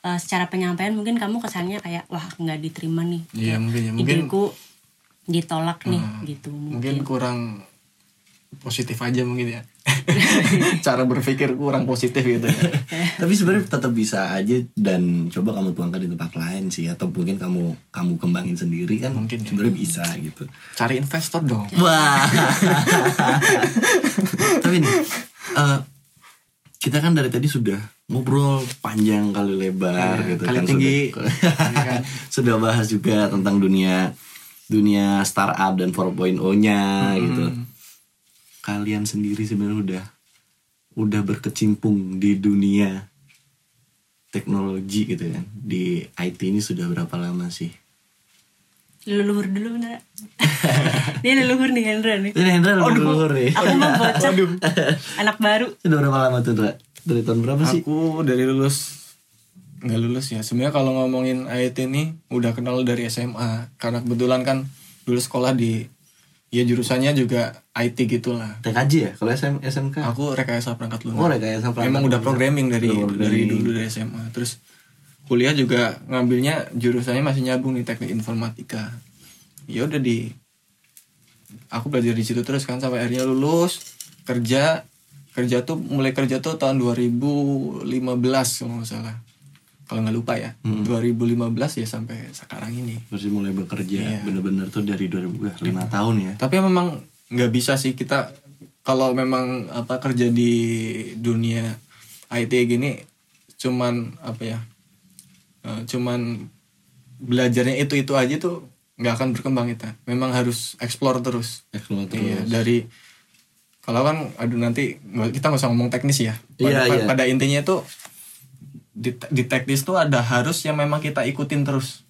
Speaker 3: eh, secara penyampaian mungkin kamu kesannya kayak wah nggak diterima nih.
Speaker 2: Iya, mungkin ya. Mungkin-
Speaker 3: ideku ditolak nih
Speaker 2: Hmm.
Speaker 3: gitu
Speaker 2: mungkin
Speaker 3: mungkin.
Speaker 2: kurang positif aja mungkin ya (laughs) cara berpikir kurang positif gitu ya. (laughs)
Speaker 1: Tapi sebenarnya tetap bisa aja dan coba kamu tuangkan di tempat lain sih atau mungkin kamu kamu kembangin sendiri kan
Speaker 2: Mungkin ya.
Speaker 1: sebenarnya bisa gitu.
Speaker 2: cari investor dong
Speaker 1: Wah. (laughs) Tapi nih, eh, kita kan dari tadi sudah ngobrol panjang kali lebar
Speaker 2: Iya,
Speaker 1: gitu
Speaker 2: kali
Speaker 1: kan
Speaker 2: tinggi.
Speaker 1: Sudah, (laughs) sudah bahas juga tentang dunia dunia startup dan 4.0-nya gitu. Kalian sendiri sebenarnya udah udah berkecimpung di dunia teknologi gitu kan. Di IT ini sudah berapa lama sih?
Speaker 3: leluhur dulu bener (laughs) ini leluhur nih Hendra nih
Speaker 1: Ini Hendra leluhur nih.
Speaker 3: aku (laughs) mau bocah anak baru
Speaker 1: Sudah berapa lama tuh, Ndra? Dari tahun berapa sih?
Speaker 2: Aku dari lulus nggak lulus ya. Sebenarnya kalau ngomongin IT ini udah kenal dari SMA karena kebetulan kan dulu sekolah di ya jurusannya juga IT gitulah.
Speaker 1: TKJ ya? Kalau SM, SMK?
Speaker 2: Aku rekayasa perangkat lunak.
Speaker 1: Oh, rekayasa perangkat
Speaker 2: Emang udah programming dari
Speaker 1: programming.
Speaker 2: dari dulu dari SMA. Terus kuliah juga ngambilnya jurusannya masih nyambung nih teknik informatika. Ya udah di aku belajar di situ terus kan sampai akhirnya lulus kerja kerja tuh mulai kerja tuh tahun 2015 kalau nggak salah kalau nggak lupa ya
Speaker 1: Hmm.
Speaker 2: 2015 ya sampai sekarang ini
Speaker 1: Terus mulai bekerja
Speaker 2: Iya.
Speaker 1: bener-bener tuh dari 2005 tahun ya.
Speaker 2: tapi memang nggak bisa sih kita kalau memang apa kerja di dunia IT gini cuman apa ya eh, cuman belajarnya itu itu aja tuh nggak akan berkembang kita memang harus explore terus
Speaker 1: Explore terus.
Speaker 2: iya dari kalau kan aduh nanti kita nggak usah ngomong teknis ya pada,
Speaker 1: Iya, iya.
Speaker 2: pada intinya itu di, di teknis tuh ada harus yang memang kita ikutin terus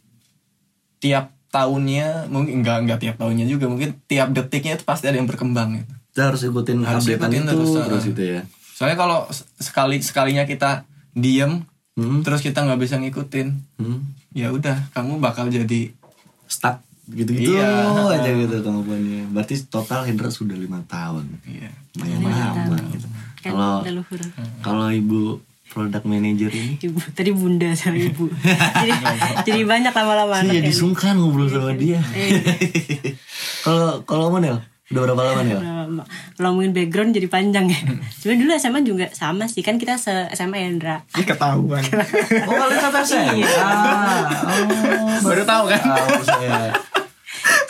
Speaker 2: tiap tahunnya mungkin enggak enggak tiap tahunnya juga mungkin tiap detiknya itu pasti ada yang berkembang gitu.
Speaker 1: Kita harus ikutin
Speaker 2: Harus
Speaker 1: updatean
Speaker 2: ikutin
Speaker 1: itu
Speaker 2: terus,
Speaker 1: terus, gitu ya.
Speaker 2: Soalnya kalau sekali sekalinya kita diem
Speaker 1: Hmm.
Speaker 2: terus kita nggak bisa ngikutin,
Speaker 1: Hmm.
Speaker 2: ya udah kamu bakal jadi
Speaker 1: Stuck gitu-gitu
Speaker 2: Iya.
Speaker 1: aja gitu kemampuannya. Berarti total Hendra sudah lima tahun.
Speaker 2: iya.
Speaker 1: Lumayan lama gitu.
Speaker 3: kan
Speaker 1: Kalau kalau ibu product manager ini
Speaker 3: ibu tadi bunda sama ibu jadi jadi banyak lama-lama
Speaker 1: saya jadi sungkan ngobrol sama dia. (laughs) Kalau kalau Monel udah berapa lama?
Speaker 3: Lama. kalau ngomongin background jadi panjang ya cuma dulu SMA juga sama sih kan kita se SMA Indra
Speaker 2: Ini ketahuan. (laughs)
Speaker 1: Oh kalian kata saya. Ah, oh,
Speaker 2: Baru tahu kan?
Speaker 1: tahu saya.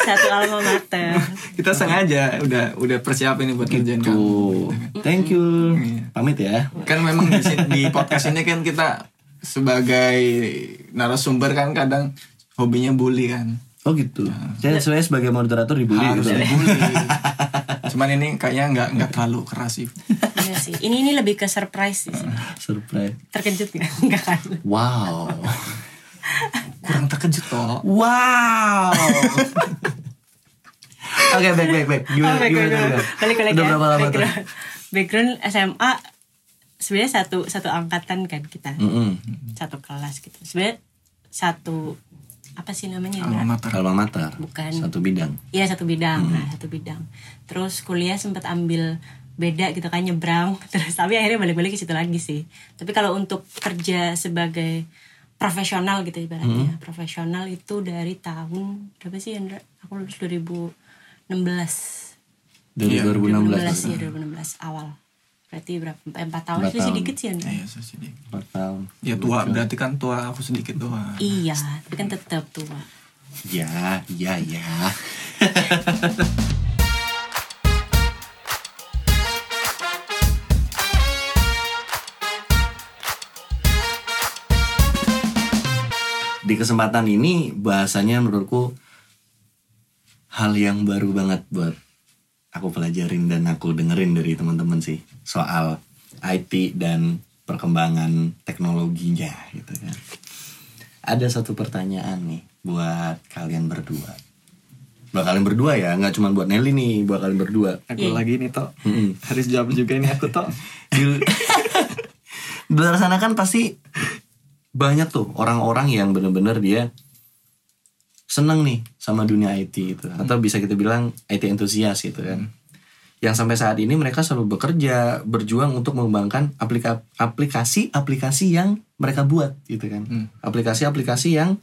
Speaker 3: satu alma mater
Speaker 2: kita sengaja udah udah persiapin nih buat kerjaan kamu.
Speaker 1: Tuh, thank you. Pamit ya.
Speaker 2: Kan memang di, di podcast ini kan kita sebagai narasumber kan kadang hobinya bully kan.
Speaker 1: Oh gitu. Saya saya sebagai moderator dibully
Speaker 2: harus
Speaker 1: gitu.
Speaker 2: dibully. (laughs) Cuman ini kayaknya nggak nggak terlalu keras sih.
Speaker 3: Iya sih ini ini lebih ke surprise sih
Speaker 1: Surprise.
Speaker 3: terkejut nggak (laughs) nggak kan
Speaker 1: Wow.
Speaker 2: Kurang terkejut toh.
Speaker 1: Wow. (laughs) Oke, baik baik baik. Gimana
Speaker 3: Oh, back,
Speaker 1: gimana?
Speaker 3: back,
Speaker 1: gimana?
Speaker 3: balik balik
Speaker 1: Udah
Speaker 3: ya
Speaker 1: berapa lama tuh?
Speaker 3: background, background SMA sebenarnya satu satu angkatan kan kita
Speaker 1: Mm-mm.
Speaker 3: satu kelas gitu sebenarnya satu apa sih namanya
Speaker 2: Alma mater.
Speaker 1: Alma mater.
Speaker 3: Bukan.
Speaker 1: Satu bidang.
Speaker 3: Iya satu bidang, nah satu bidang. Terus kuliah sempat ambil beda gitu kan nyebrang, (laughs) terus tapi akhirnya balik-balik ke situ lagi sih. Tapi kalau untuk kerja sebagai profesional gitu ibaratnya, profesional itu dari tahun berapa sih Andra? Aku lulus 2016.
Speaker 1: Dari
Speaker 2: Iya,
Speaker 1: 2016.
Speaker 3: 2016 ya 2016 awal. Berarti berapa? Empat tahun
Speaker 1: Empat
Speaker 3: sih
Speaker 1: tahun.
Speaker 3: sedikit sih Andra.
Speaker 2: Iya.
Speaker 1: Empat tahun.
Speaker 2: Ya tua, berarti kan tua aku sedikit doang.
Speaker 3: Iya, tapi kan tetap tua.
Speaker 1: Ya, ya, ya. Di kesempatan ini bahasanya menurutku hal yang baru banget buat aku pelajarin dan aku dengerin dari teman-teman sih soal IT dan perkembangan teknologinya gitu kan. Ada satu pertanyaan nih buat kalian berdua. Buat kalian berdua ya, nggak cuma buat Nelly nih, buat kalian berdua.
Speaker 2: Aku lagi nih toh.
Speaker 1: Mm-mm.
Speaker 2: Harus jawab juga ini aku toh. (laughs)
Speaker 1: Di, di luar sana kan pasti banyak tuh orang-orang yang bener-bener dia seneng nih sama dunia IT gitu. Atau bisa kita bilang IT entusias gitu kan. Yang sampai saat ini mereka selalu bekerja berjuang untuk mengembangkan aplika- aplikasi-aplikasi yang mereka buat gitu kan.
Speaker 2: Hmm.
Speaker 1: aplikasi-aplikasi yang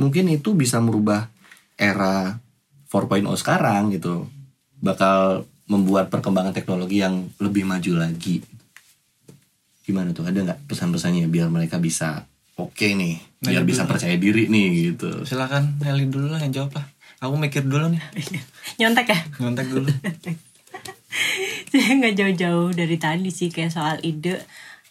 Speaker 1: mungkin itu bisa merubah era 4.0 sekarang gitu. Bakal membuat perkembangan teknologi yang lebih maju lagi. Gimana tuh? Ada nggak pesan-pesannya biar mereka bisa oke nih?
Speaker 2: Nah,
Speaker 1: biar
Speaker 2: itu
Speaker 1: bisa
Speaker 2: dulu.
Speaker 1: percaya diri nih gitu
Speaker 2: Silakan Nelly dulu lah yang jawab lah. Aku mikir dulu nih. (laughs)
Speaker 3: Nyontek ya?
Speaker 2: Ngontek dulu. (laughs)
Speaker 3: Saya nggak jauh-jauh dari tadi sih kayak soal ide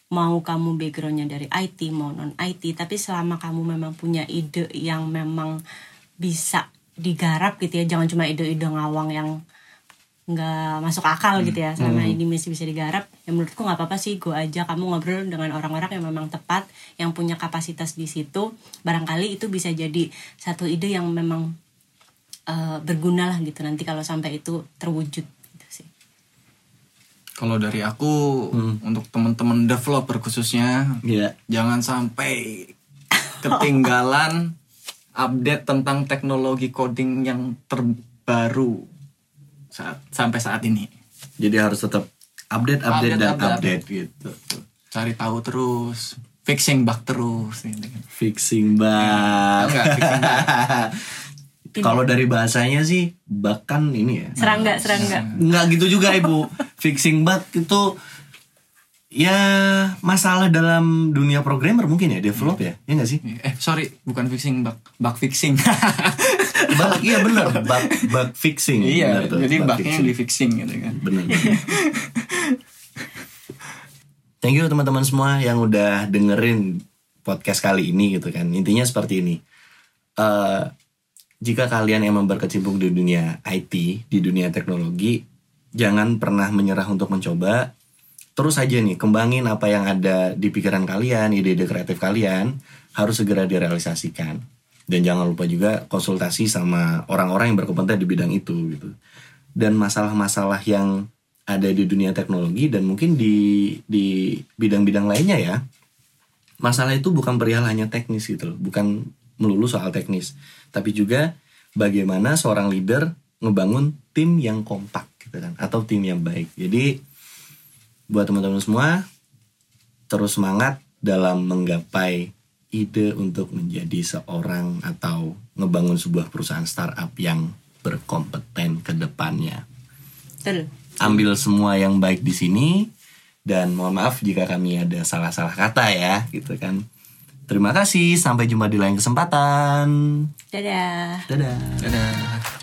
Speaker 3: mau kamu backgroundnya dari IT mau non IT tapi selama kamu memang punya ide yang memang bisa digarap gitu ya jangan cuma ide-ide ngawang yang nggak masuk akal gitu ya selama ini masih bisa digarap ya menurutku nggak apa-apa sih gue aja. Kamu ngobrol dengan orang-orang yang memang tepat yang punya kapasitas di situ. Barangkali itu bisa jadi satu ide yang memang eh, berguna lah gitu nanti kalau sampai itu terwujud gitu sih.
Speaker 2: Kalau dari aku untuk teman-teman developer khususnya
Speaker 1: Iya.
Speaker 2: jangan sampai ketinggalan (laughs) update tentang teknologi coding yang terbaru saat sampai saat ini.
Speaker 1: Jadi harus tetap update, update,
Speaker 2: Update,
Speaker 1: dan
Speaker 2: update,
Speaker 1: update, gitu.
Speaker 2: Cari tahu terus, fixing bug terus gitu kan.
Speaker 1: Fixing bug.
Speaker 2: Enggak, fixing bug. (laughs)
Speaker 1: Kalau dari bahasanya sih bahkan ini ya.
Speaker 3: serangga serangga
Speaker 1: Nggak gitu juga ibu. Fixing bug itu ya masalah dalam dunia programmer mungkin ya, develop ya, ya nggak sih?
Speaker 2: Eh sorry, bukan fixing bug, bug fixing. (laughs)
Speaker 1: Bug, iya bener, bug, bug fixing.
Speaker 2: iya,
Speaker 1: bener tuh,
Speaker 2: jadi
Speaker 1: bug
Speaker 2: bugnya di fixing gitu kan.
Speaker 1: bener. Thank you teman-teman semua yang udah dengerin podcast kali ini gitu kan. Intinya seperti ini. Eh jika kalian emang berkecimpung di dunia IT, di dunia teknologi, jangan pernah menyerah untuk mencoba. Terus aja nih, kembangin apa yang ada di pikiran kalian, ide-ide kreatif kalian, harus segera direalisasikan. Dan jangan lupa juga konsultasi sama orang-orang yang berkompeten di bidang itu gitu. Dan masalah-masalah yang ada di dunia teknologi dan mungkin di di bidang-bidang lainnya ya. Masalah itu bukan perihal hanya teknis gitu loh, bukan melulu soal teknis, tapi juga bagaimana seorang leader ngebangun tim yang kompak gitu kan atau tim yang baik. Jadi buat teman-teman semua terus semangat dalam menggapai ide untuk menjadi seorang atau ngebangun sebuah perusahaan startup yang berkompeten ke depannya.
Speaker 3: betul
Speaker 1: Ambil semua yang baik di sini dan mohon maaf jika kami ada salah-salah kata ya gitu kan. Terima kasih, sampai jumpa di lain kesempatan.
Speaker 3: dadah
Speaker 1: Dadah.
Speaker 2: Dadah.